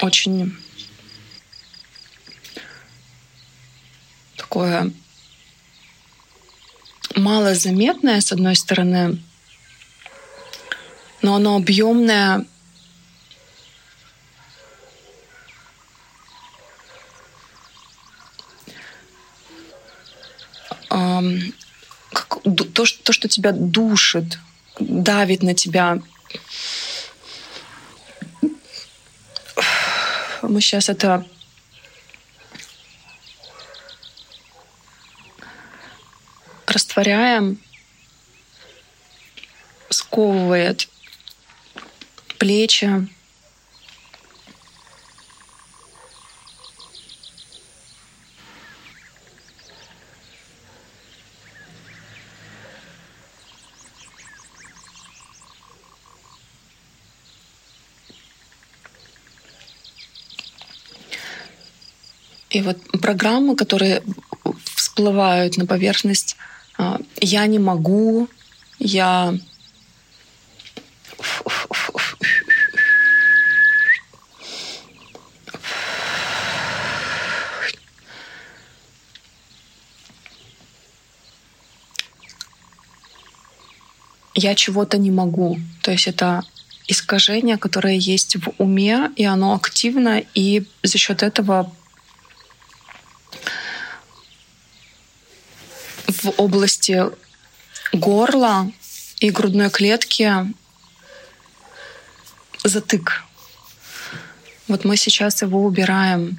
[SPEAKER 1] очень такое малозаметное, с одной стороны, но оно объемное. как, то, что, то, что тебя душит, давит на тебя. Мы сейчас это растворяем, сковывает плечи, И вот программы, которые всплывают на поверхность, а, я не могу, я я чего-то не могу. То есть это искажение, которое есть в уме, и оно активно, и за счет этого в области горла и грудной клетки затык. Вот мы сейчас его убираем.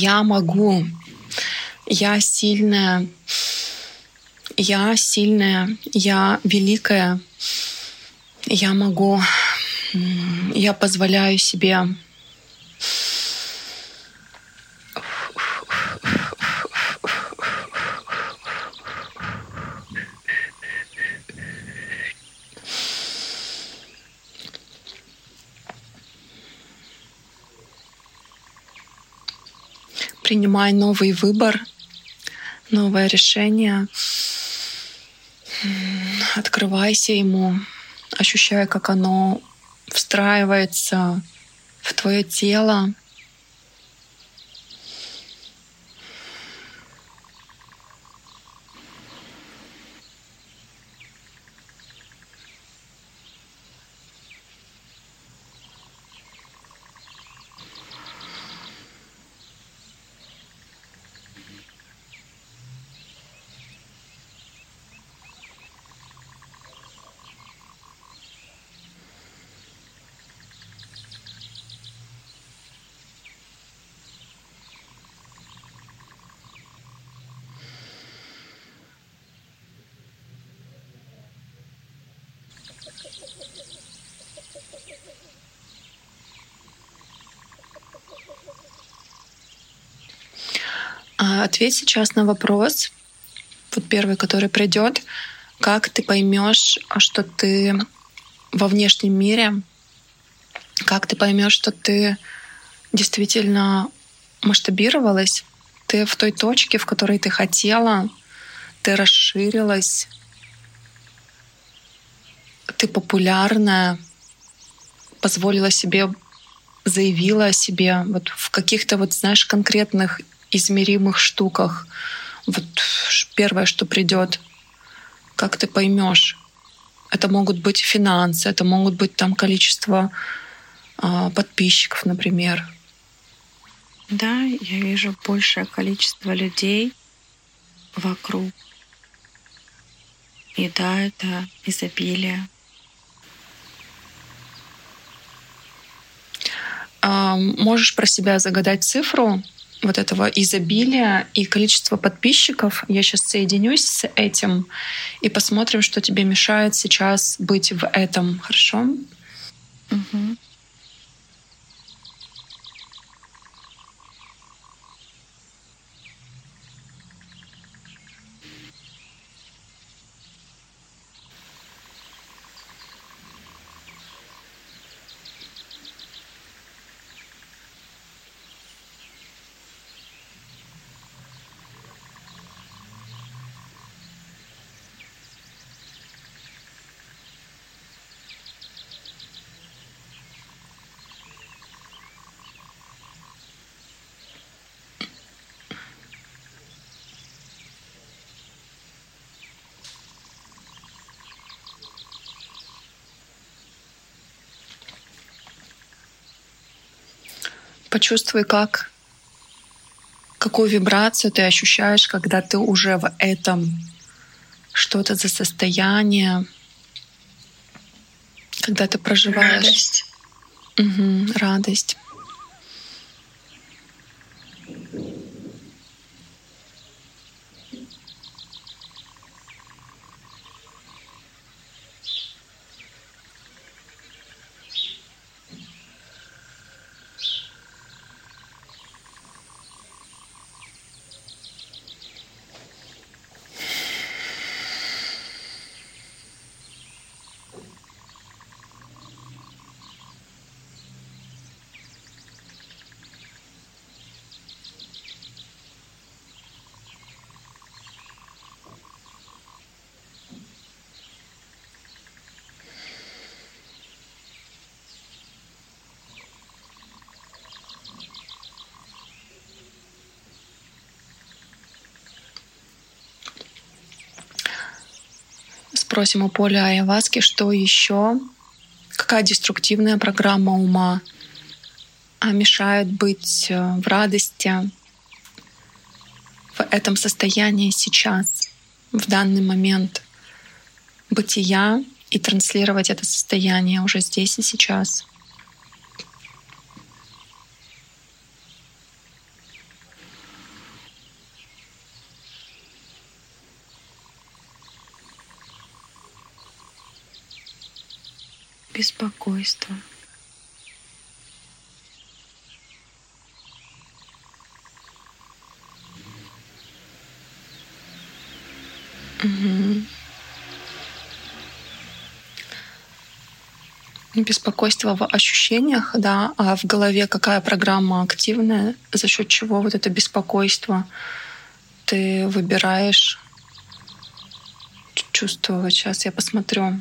[SPEAKER 1] Я могу, я сильная, я сильная, я великая, я могу, я позволяю себе принимай новый выбор, новое решение. Открывайся ему, ощущая, как оно встраивается в твое тело, А ответь сейчас на вопрос, вот первый, который придет, как ты поймешь, что ты во внешнем мире, как ты поймешь, что ты действительно масштабировалась, ты в той точке, в которой ты хотела, ты расширилась, ты популярная, позволила себе, заявила о себе? Вот в каких-то вот, знаешь, конкретных измеримых штуках. Вот первое, что придет, как ты поймешь. Это могут быть финансы, это могут быть там количество э, подписчиков, например.
[SPEAKER 2] Да, я вижу большее количество людей вокруг. И да, это изобилие.
[SPEAKER 1] можешь про себя загадать цифру вот этого изобилия и количества подписчиков. Я сейчас соединюсь с этим и посмотрим, что тебе мешает сейчас быть в этом. Хорошо? Угу. Почувствуй, как какую вибрацию ты ощущаешь, когда ты уже в этом. Что это за состояние, когда ты проживаешь. Радость. Угу, радость. Спросим у Поля Айваски, что еще, какая деструктивная программа ума а мешает быть э, в радости, в этом состоянии сейчас, в данный момент бытия и транслировать это состояние уже здесь и сейчас.
[SPEAKER 2] Беспокойство.
[SPEAKER 1] Угу. Беспокойство в ощущениях, да, а в голове какая программа активная, за счет чего вот это беспокойство ты выбираешь чувствовать. Сейчас я посмотрю.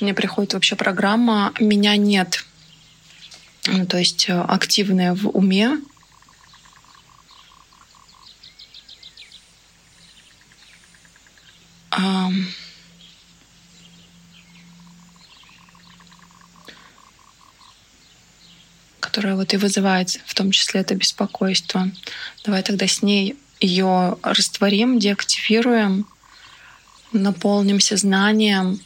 [SPEAKER 1] Мне приходит вообще программа «Меня нет». Ну, то есть э, активная в уме, которая вот и вызывает в том числе это беспокойство. Давай тогда с ней ее растворим, деактивируем, наполнимся знанием,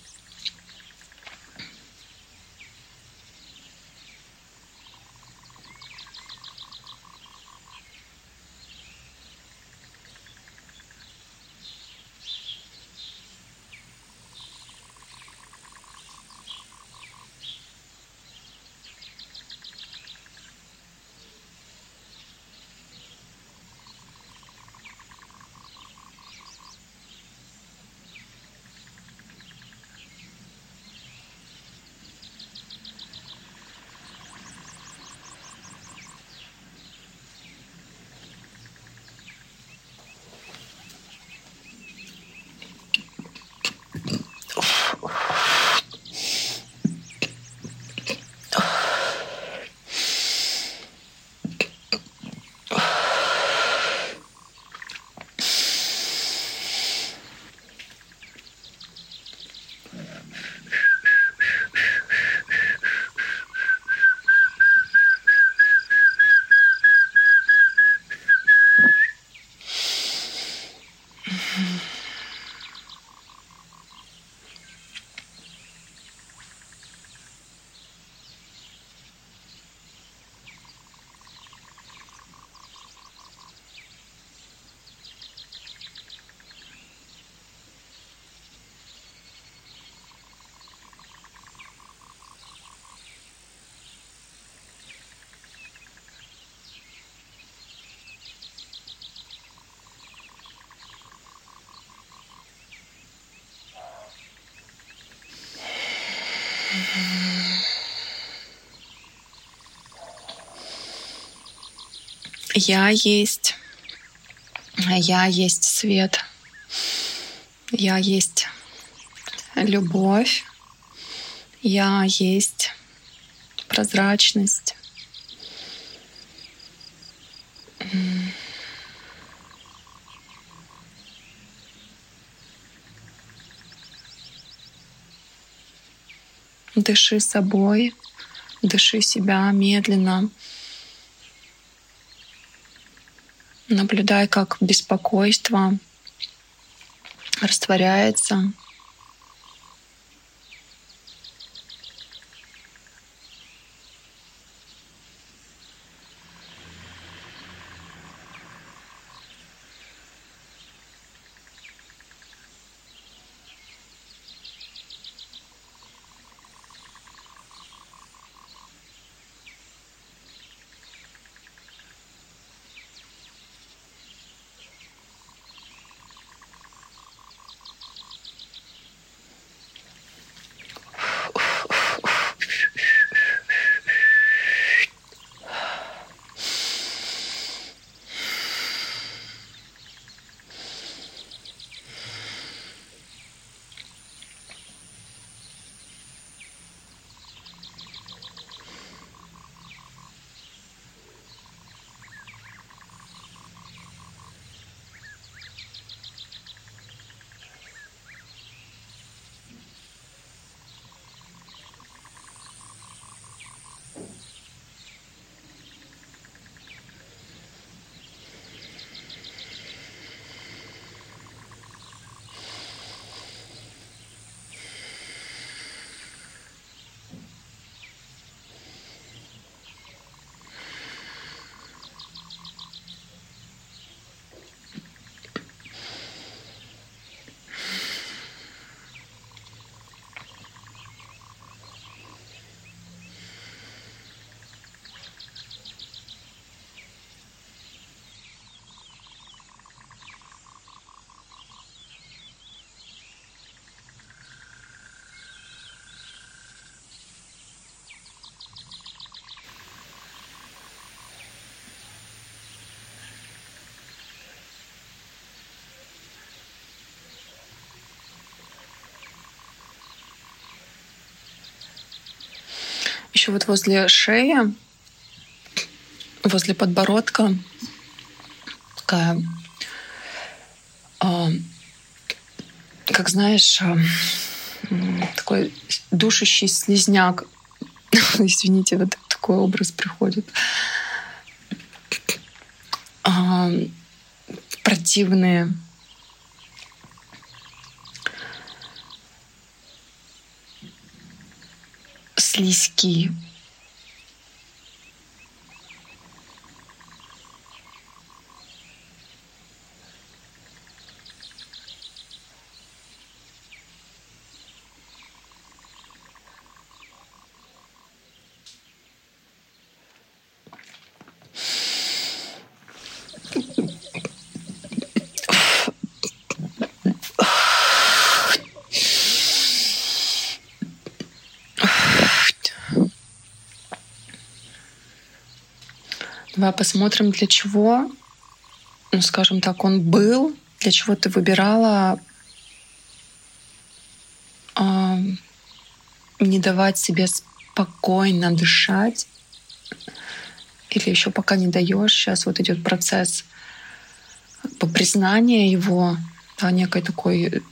[SPEAKER 1] Я есть. Я есть свет. Я есть любовь. Я есть прозрачность. Дыши собой, дыши себя медленно. Наблюдай, как беспокойство растворяется Еще вот возле шеи, возле подбородка такая, э, как знаешь, э, такой душащий слизняк. Извините, вот такой образ приходит. Э, противные слизкий. Давай посмотрим, для чего, ну, скажем так, он был, для чего ты выбирала э, не давать себе спокойно дышать, или еще пока не даешь. Сейчас вот идет процесс по признания его, да, некой такой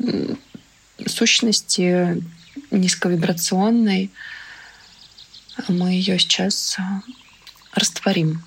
[SPEAKER 1] сущности низковибрационной. Мы ее сейчас растворим.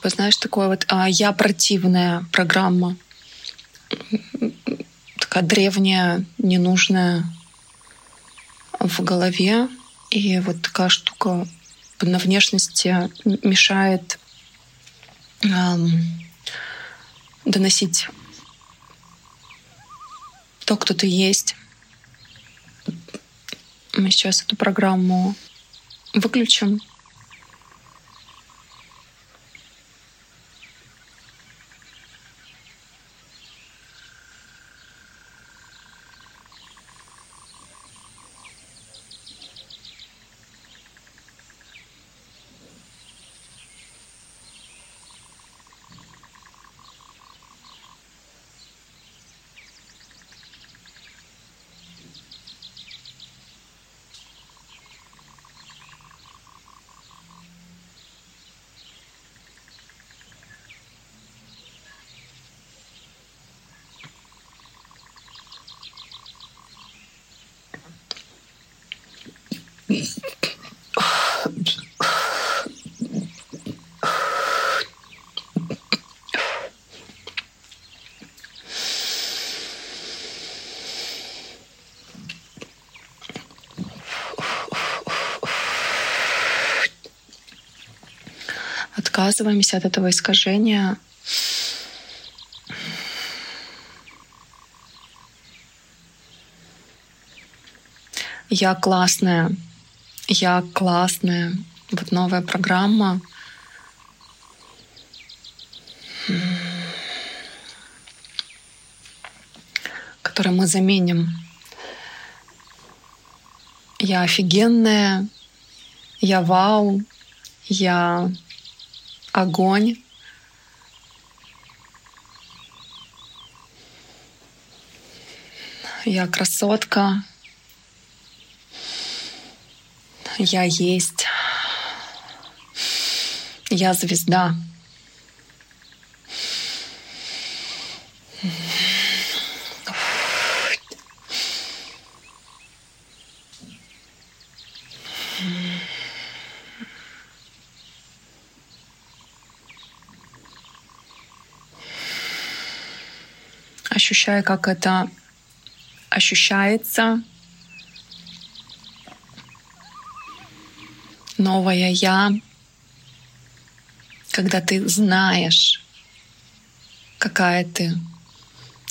[SPEAKER 1] Бы, знаешь, такое вот а, «я противная» программа. Такая древняя, ненужная в голове. И вот такая штука на внешности мешает эм, доносить то, кто ты есть. Мы сейчас эту программу выключим. Отказываемся от этого искажения. Я классная, я классная. Вот новая программа. которую мы заменим. Я офигенная, я вау, я огонь. Я красотка. Я есть. Я звезда. Ощущая, как это ощущается. Новое я, когда ты знаешь, какая ты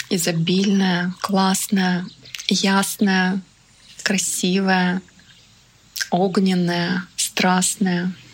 [SPEAKER 1] изобильная, классная, ясная, красивая, огненная, страстная —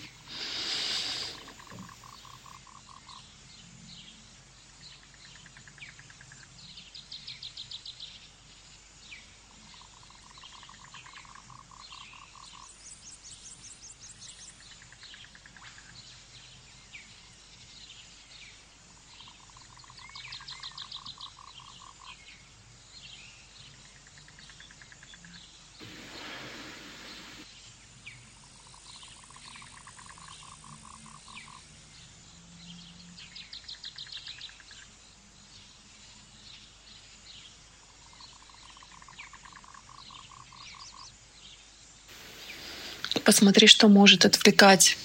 [SPEAKER 1] посмотри, что может отвлекать,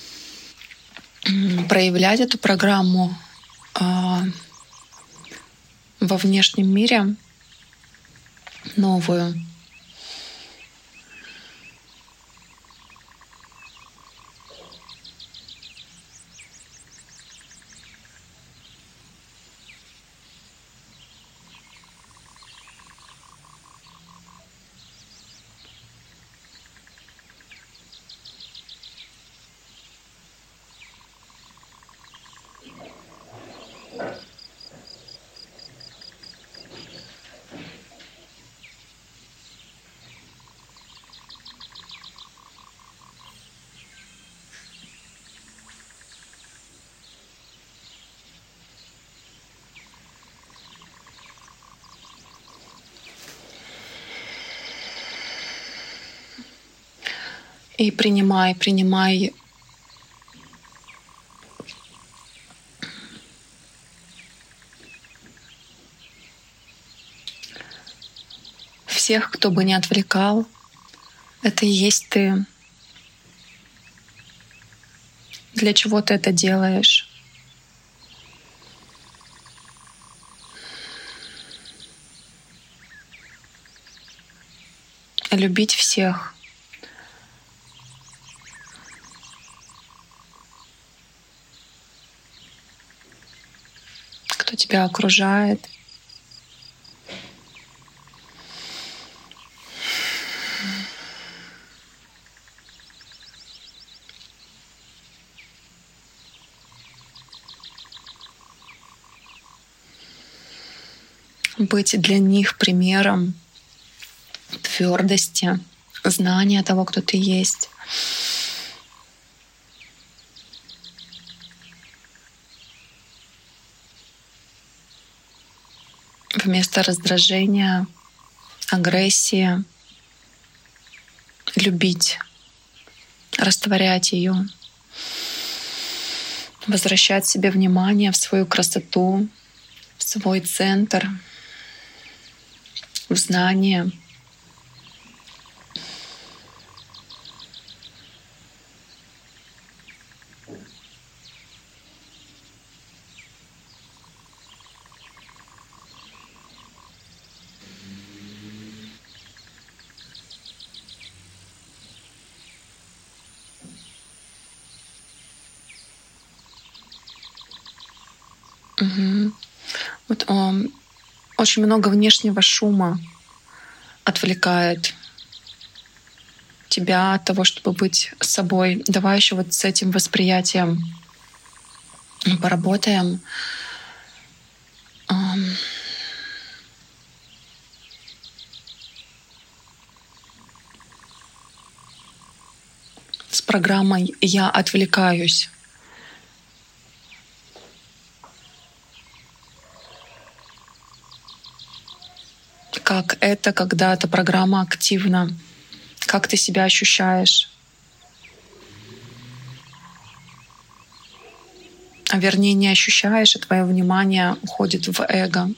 [SPEAKER 1] проявлять эту программу э, во внешнем мире новую. И принимай, принимай всех, кто бы не отвлекал. Это и есть ты. Для чего ты это делаешь? Любить всех — кто тебя окружает. быть для них примером твердости, знания того, кто ты есть. Вместо раздражения, агрессии любить, растворять ее, возвращать себе внимание в свою красоту, в свой центр — в знание. Угу. Вот um, очень много внешнего шума отвлекает тебя от того, чтобы быть собой. Давай еще вот с этим восприятием поработаем. С программой «Я отвлекаюсь». Как это, когда эта программа активна, как ты себя ощущаешь. А вернее, не ощущаешь, и твое внимание уходит в эго.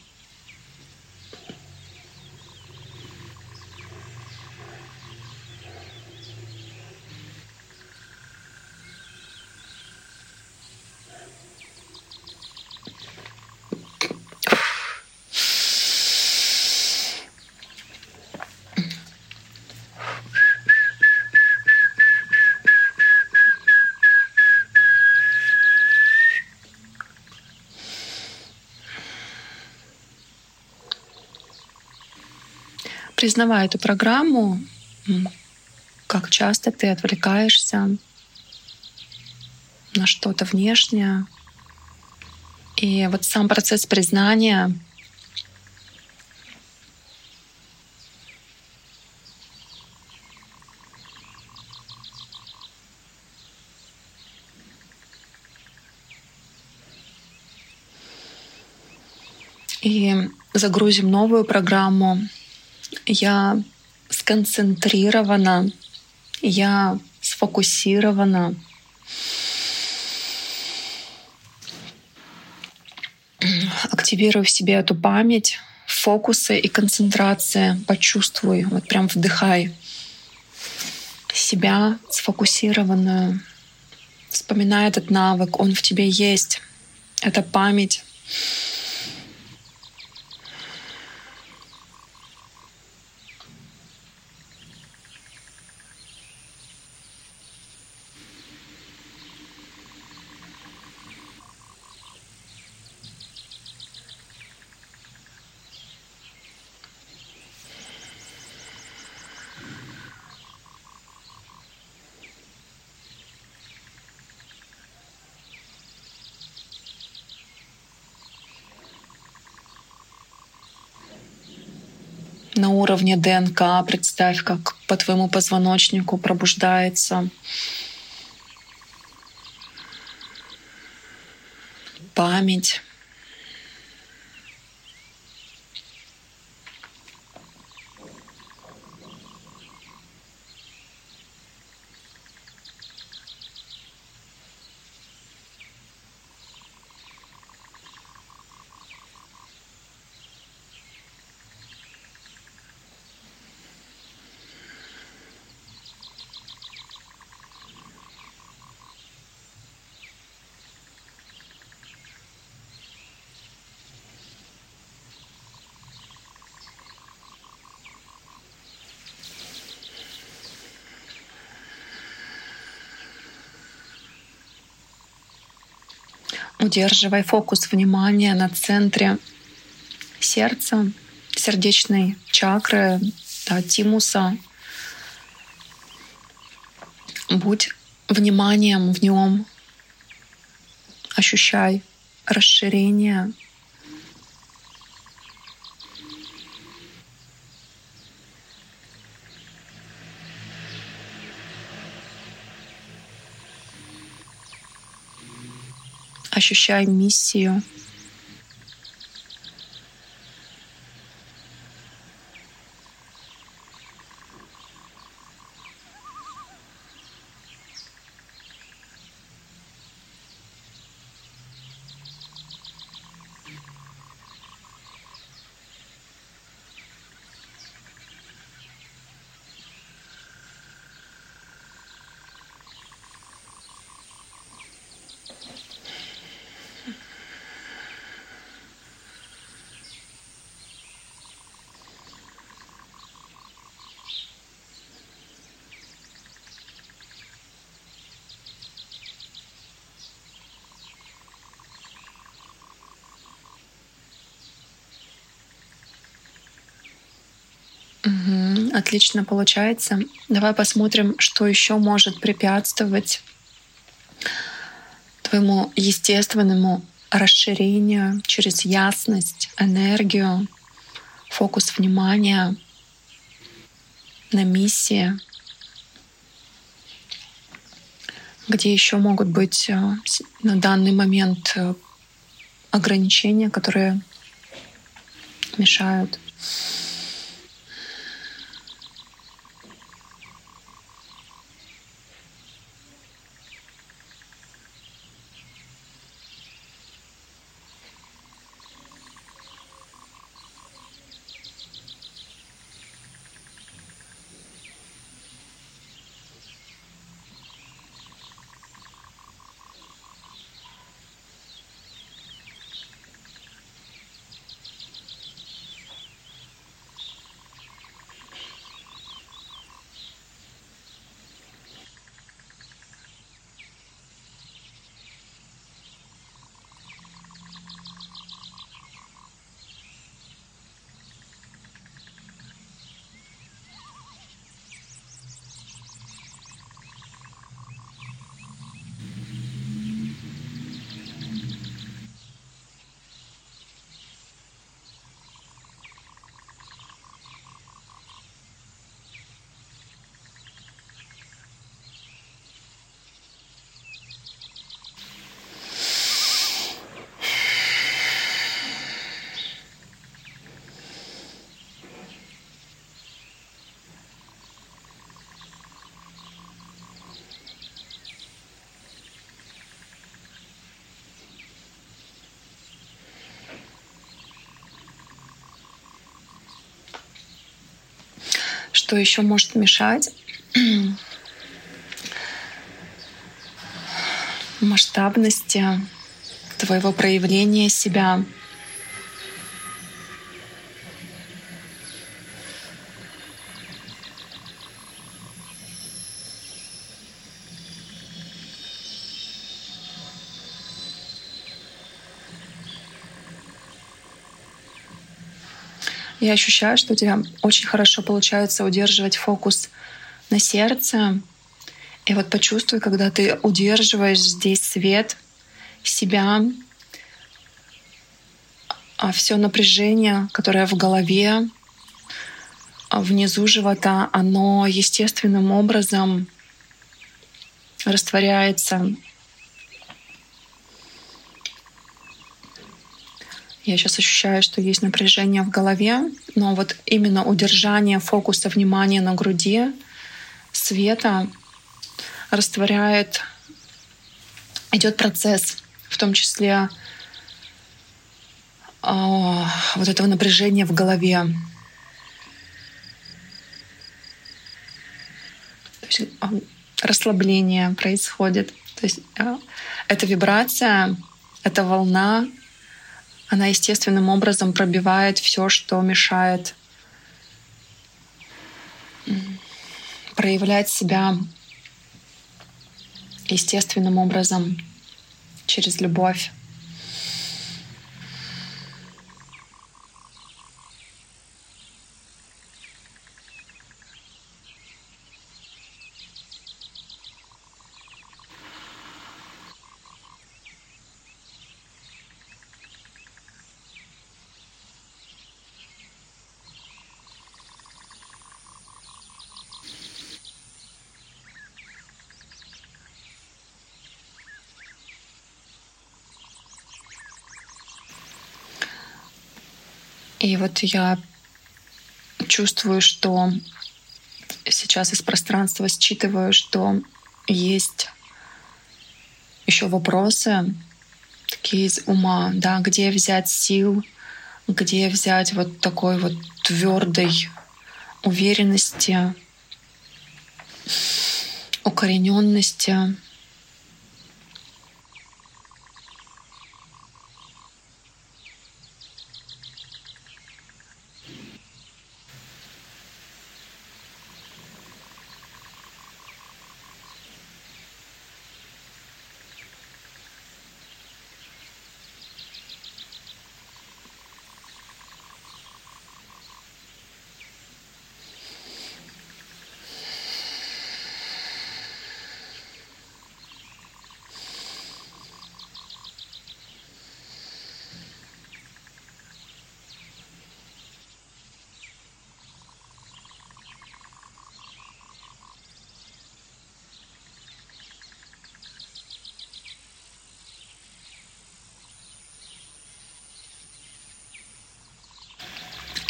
[SPEAKER 1] Признавай эту программу, как часто ты отвлекаешься на что-то внешнее. И вот сам процесс признания и загрузим новую программу я сконцентрирована, я сфокусирована. Активирую в себе эту память, фокусы и концентрация. Почувствуй, вот прям вдыхай себя сфокусированную. Вспоминай этот навык, он в тебе есть. Это память. На уровне ДНК. Представь, как по твоему позвоночнику пробуждается память. Удерживай фокус внимания на центре сердца, сердечной чакры, да, тимуса. Будь вниманием в нем. Ощущай расширение ощущай миссию. Угу, отлично получается. Давай посмотрим, что еще может препятствовать твоему естественному расширению через ясность, энергию, фокус внимания на миссии, где еще могут быть э, на данный момент э, ограничения, которые мешают. Что еще может мешать? масштабности твоего проявления себя. Я ощущаю, что у тебя очень хорошо получается удерживать фокус на сердце. И вот почувствуй, когда ты удерживаешь здесь свет, себя, а все напряжение, которое в голове, а внизу живота, оно естественным образом растворяется Я сейчас ощущаю, что есть напряжение в голове, но вот именно удержание фокуса внимания на груди, света растворяет, идет процесс, в том числе э, вот этого напряжения в голове. То есть, э, расслабление происходит. То есть э, эта вибрация, эта волна она естественным образом пробивает все, что мешает проявлять себя естественным образом через любовь, И вот я чувствую, что сейчас из пространства считываю, что есть еще вопросы такие из ума, да, где взять сил, где взять вот такой вот твердой уверенности, укорененности,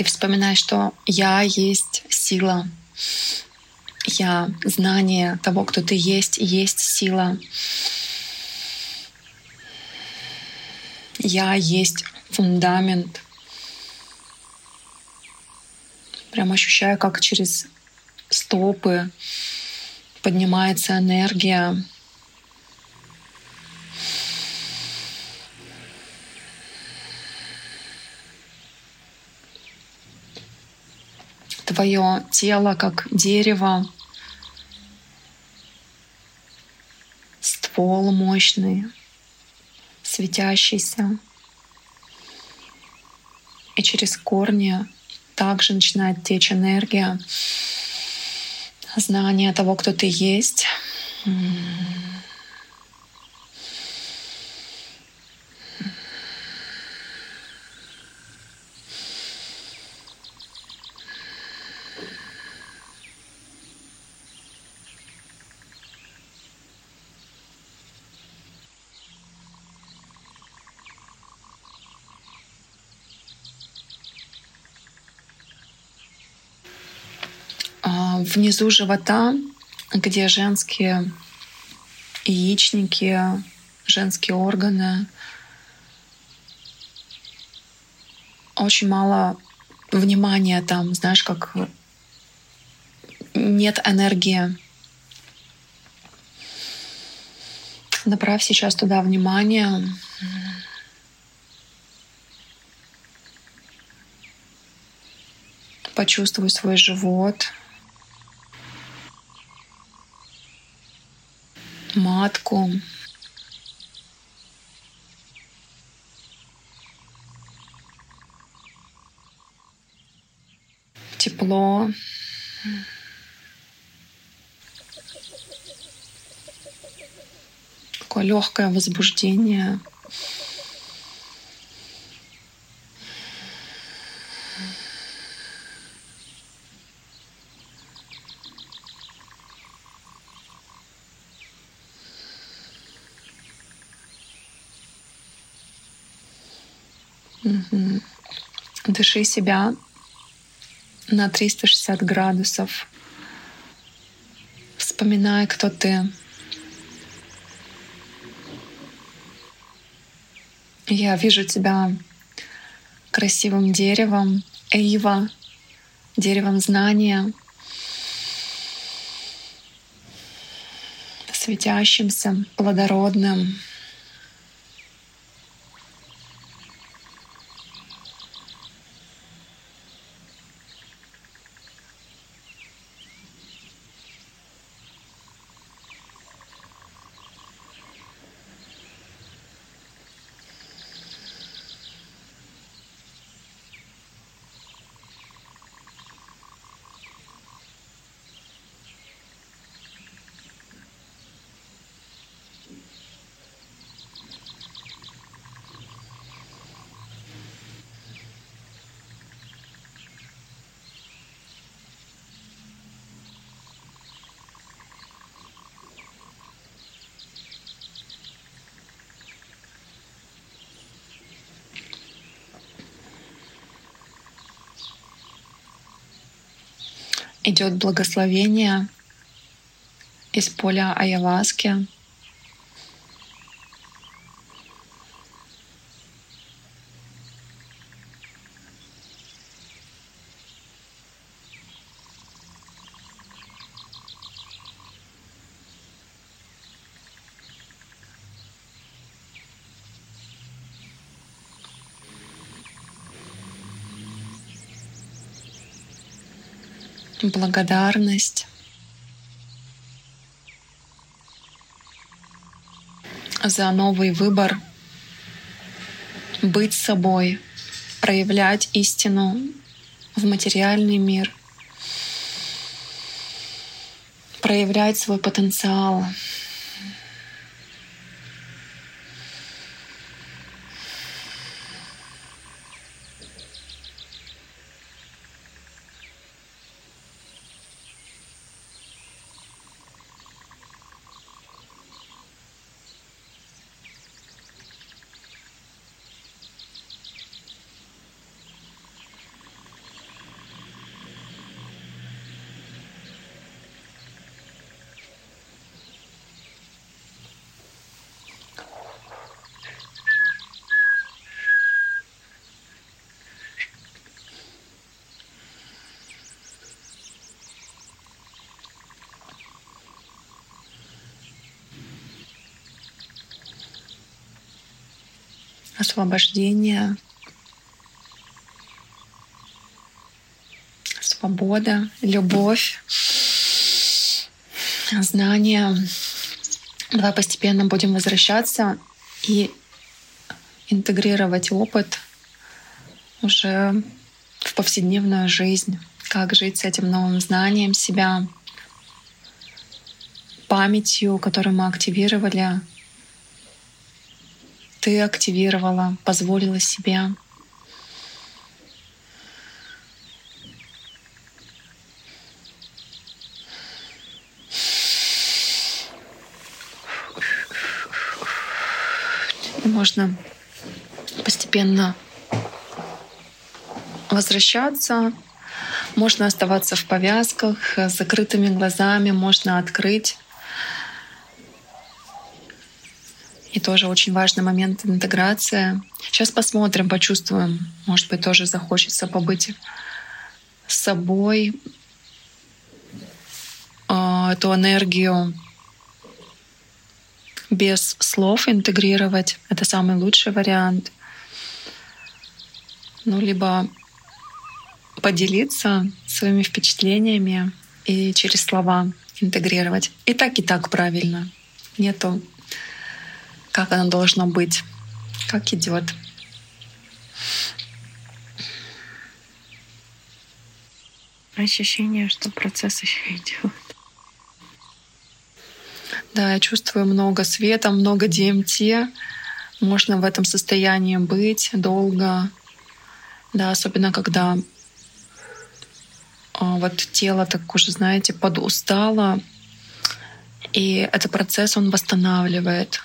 [SPEAKER 1] и вспоминай, что я есть сила. Я знание того, кто ты есть, есть сила. Я есть фундамент. Прям ощущаю, как через стопы поднимается энергия твое тело как дерево, ствол мощный, светящийся. И через корни также начинает течь энергия, знание того, кто ты есть. Внизу живота, где женские яичники, женские органы. Очень мало внимания там, знаешь, как нет энергии. Направь сейчас туда внимание. Почувствуй свой живот. Матку. Тепло. Такое легкое возбуждение. Угу. Дыши себя на 360 градусов. Вспоминай, кто ты. Я вижу тебя красивым деревом, эйва, деревом знания, светящимся, плодородным, идет благословение из поля Айаваски. Благодарность. За новый выбор быть собой, проявлять истину в материальный мир, проявлять свой потенциал, освобождение, свобода, любовь, знание. Давай постепенно будем возвращаться и интегрировать опыт уже в повседневную жизнь, как жить с этим новым знанием себя, памятью, которую мы активировали ты активировала, позволила себе. можно постепенно возвращаться, можно оставаться в повязках с закрытыми глазами, можно открыть И тоже очень важный момент интеграция. Сейчас посмотрим, почувствуем. Может быть, тоже захочется побыть с собой, а, эту энергию без слов интегрировать. Это самый лучший вариант. Ну, либо поделиться своими впечатлениями и через слова интегрировать. И так, и так правильно. Нету как оно должно быть, как идет.
[SPEAKER 2] Ощущение, что процесс еще идет.
[SPEAKER 1] Да, я чувствую много света, много ДМТ. Можно в этом состоянии быть долго. Да, особенно когда а, вот тело так уже, знаете, подустало. И этот процесс, он восстанавливает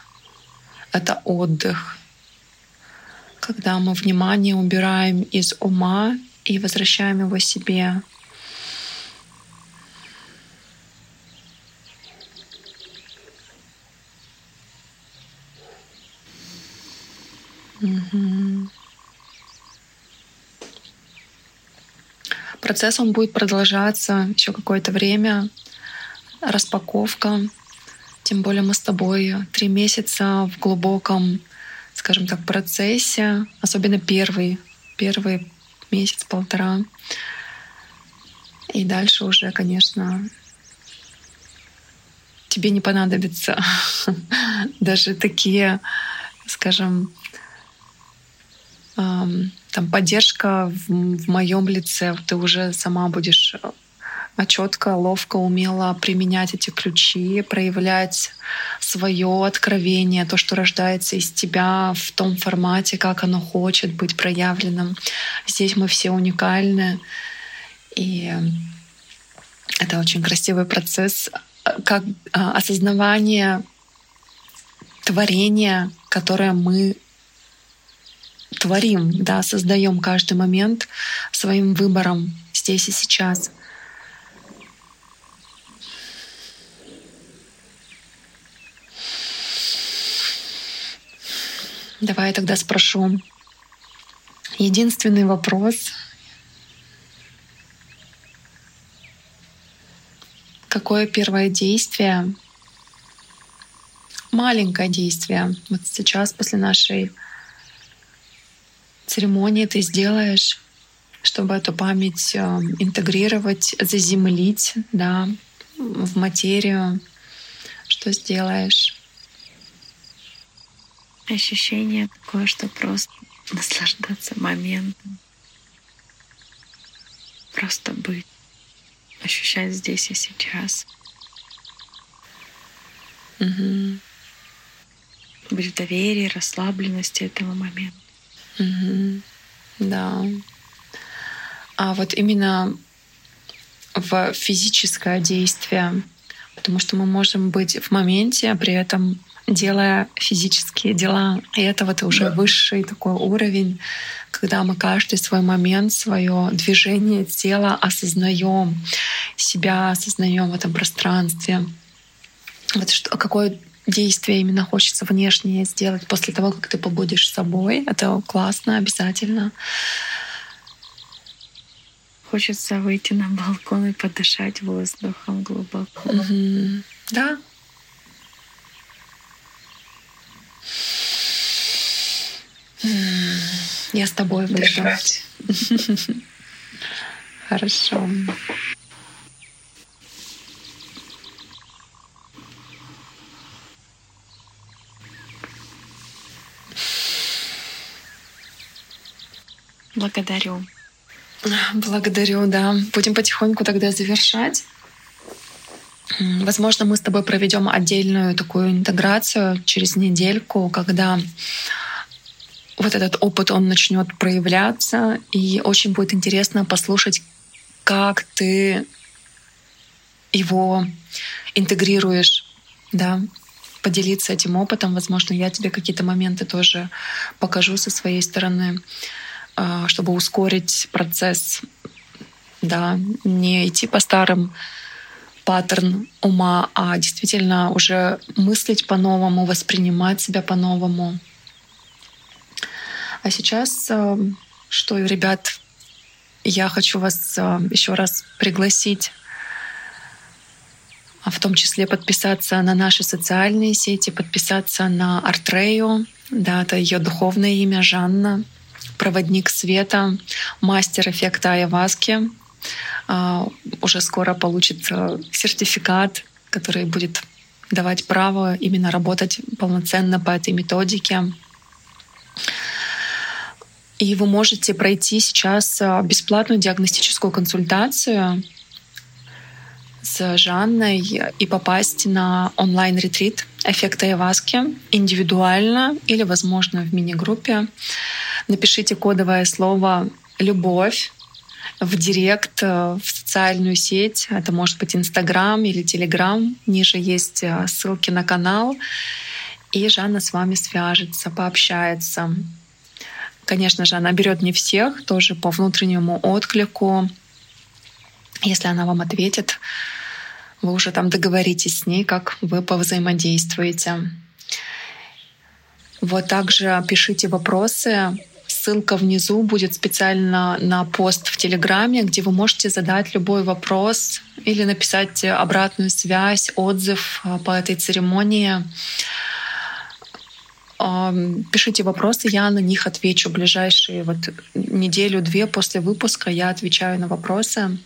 [SPEAKER 1] это отдых. Когда мы внимание убираем из ума и возвращаем его себе. Угу. Процесс он будет продолжаться еще какое-то время. Распаковка тем более мы с тобой три месяца в глубоком, скажем так, процессе, особенно первый, первый месяц-полтора. И дальше уже, конечно, тебе не понадобится даже такие, скажем, там поддержка в, в моем лице. Ты уже сама будешь четко, ловко, умело применять эти ключи, проявлять свое откровение, то, что рождается из тебя в том формате, как оно хочет быть проявленным. Здесь мы все уникальны, и это очень красивый процесс, как а, осознавание творения, которое мы творим, да, создаем каждый момент своим выбором здесь и сейчас — Давай я тогда спрошу. Единственный вопрос. Какое первое действие, маленькое действие, вот сейчас после нашей церемонии ты сделаешь, чтобы эту память э, интегрировать, заземлить да, в материю? Что сделаешь?
[SPEAKER 2] Ощущение такое, что просто наслаждаться моментом. Просто быть. Ощущать здесь и сейчас.
[SPEAKER 1] Угу.
[SPEAKER 2] Быть в доверии, расслабленности этого момента.
[SPEAKER 1] Угу. Да. А вот именно в физическое действие, потому что мы можем быть в моменте, а при этом делая физические дела. И это вот уже да. высший такой уровень, когда мы каждый свой момент, свое движение тела осознаем, себя осознаем в этом пространстве. Вот что, какое действие именно хочется внешнее сделать после того, как ты побудешь с собой. Это классно, обязательно.
[SPEAKER 2] Хочется выйти на балкон и подышать воздухом глубоко.
[SPEAKER 1] Угу. Да, Я с тобой буду. Дышать. Хорошо.
[SPEAKER 2] Благодарю.
[SPEAKER 1] Благодарю, да. Будем потихоньку тогда завершать. Возможно, мы с тобой проведем отдельную такую интеграцию через недельку, когда вот этот опыт, он начнет проявляться, и очень будет интересно послушать, как ты его интегрируешь, да, поделиться этим опытом. Возможно, я тебе какие-то моменты тоже покажу со своей стороны, чтобы ускорить процесс, да, не идти по старым паттерн ума, а действительно уже мыслить по-новому, воспринимать себя по-новому, а сейчас, э, что, ребят, я хочу вас э, еще раз пригласить а в том числе подписаться на наши социальные сети, подписаться на Артрею, да, это ее духовное имя Жанна, проводник света, мастер эффекта Айаваски. А, уже скоро получит сертификат, который будет давать право именно работать полноценно по этой методике. И вы можете пройти сейчас а, бесплатную диагностическую консультацию с Жанной и попасть на онлайн-ретрит эффекта Эваски индивидуально или, возможно, в мини-группе. Напишите кодовое слово «любовь» в директ, э, в социальную сеть. Это может быть Инстаграм или Телеграм. Ниже есть э, ссылки на канал. И Жанна с вами свяжется, пообщается. Конечно же, она берет не всех, тоже по внутреннему отклику. Если она вам ответит, вы уже там договоритесь с ней, как вы повзаимодействуете. Вот также пишите вопросы. Ссылка внизу будет специально на пост в Телеграме, где вы можете задать любой вопрос или написать обратную связь, отзыв э, по этой церемонии. Пишите вопросы, я на них отвечу ближайшие вот неделю-две после выпуска. Я отвечаю на вопросы.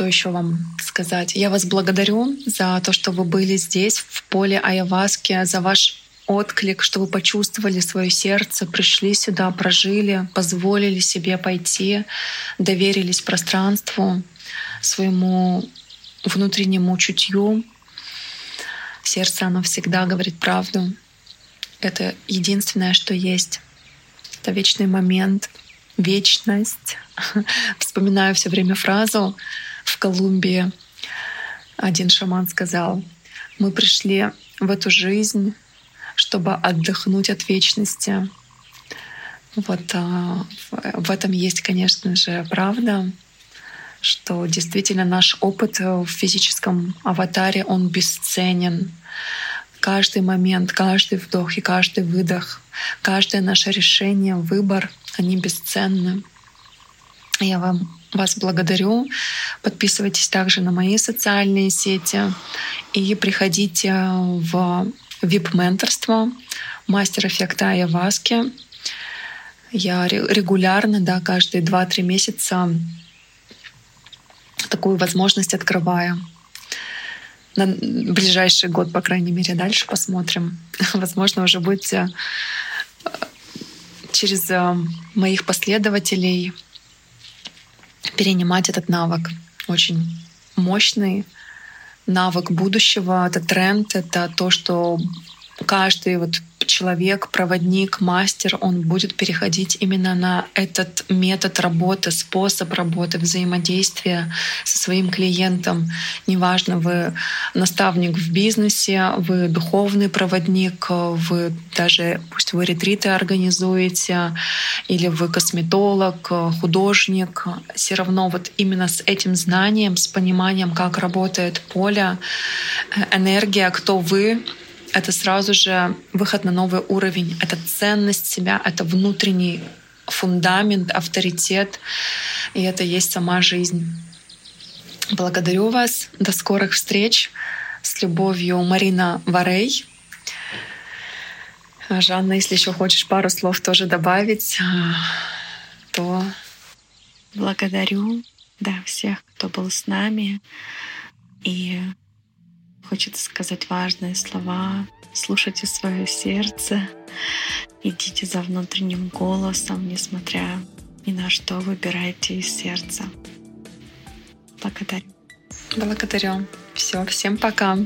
[SPEAKER 1] Что еще вам сказать? Я вас благодарю за то, что вы были здесь, в поле Айаваски, за ваш отклик, что вы почувствовали свое сердце, пришли сюда, прожили, позволили себе пойти, доверились пространству, своему внутреннему чутью, Сердце, оно всегда говорит правду. Это единственное, что есть. Это вечный момент, вечность. Вспоминаю все время фразу в Колумбии. Один шаман сказал, мы пришли в эту жизнь, чтобы отдохнуть от вечности. Вот а, в этом есть, конечно же, правда что действительно наш опыт в физическом аватаре, он бесценен. каждый момент, каждый вдох и каждый выдох, каждое наше решение, выбор, они бесценны. Я вам вас благодарю. Подписывайтесь также на мои социальные сети и приходите в VIP-менторство мастер эффекта Айаваски. Я регулярно, да, каждые 2-3 месяца такую возможность открываю. На ближайший год, по крайней мере, дальше посмотрим. Возможно, уже будет э, через э, моих последователей перенимать этот навык. Очень мощный навык будущего, это тренд, это то, что каждый вот человек, проводник, мастер, он будет переходить именно на этот метод работы, способ работы, взаимодействия со своим клиентом. Неважно, вы наставник в бизнесе, вы духовный проводник, вы даже, пусть вы ретриты организуете, или вы косметолог, художник, все равно вот именно с этим знанием, с пониманием, как работает поле, э, энергия, кто вы, это сразу же выход на новый уровень. Это ценность себя, это внутренний фундамент, авторитет, и это есть сама жизнь. Благодарю вас. До скорых встреч. С любовью, Марина Варей. Жанна, если еще хочешь пару слов тоже добавить, то...
[SPEAKER 2] Благодарю да, всех, кто был с нами. И Хочется сказать важные слова. Слушайте свое сердце. Идите за внутренним голосом, несмотря ни на что, выбирайте из сердца. Благодарю.
[SPEAKER 1] Благодарю. Все, всем пока.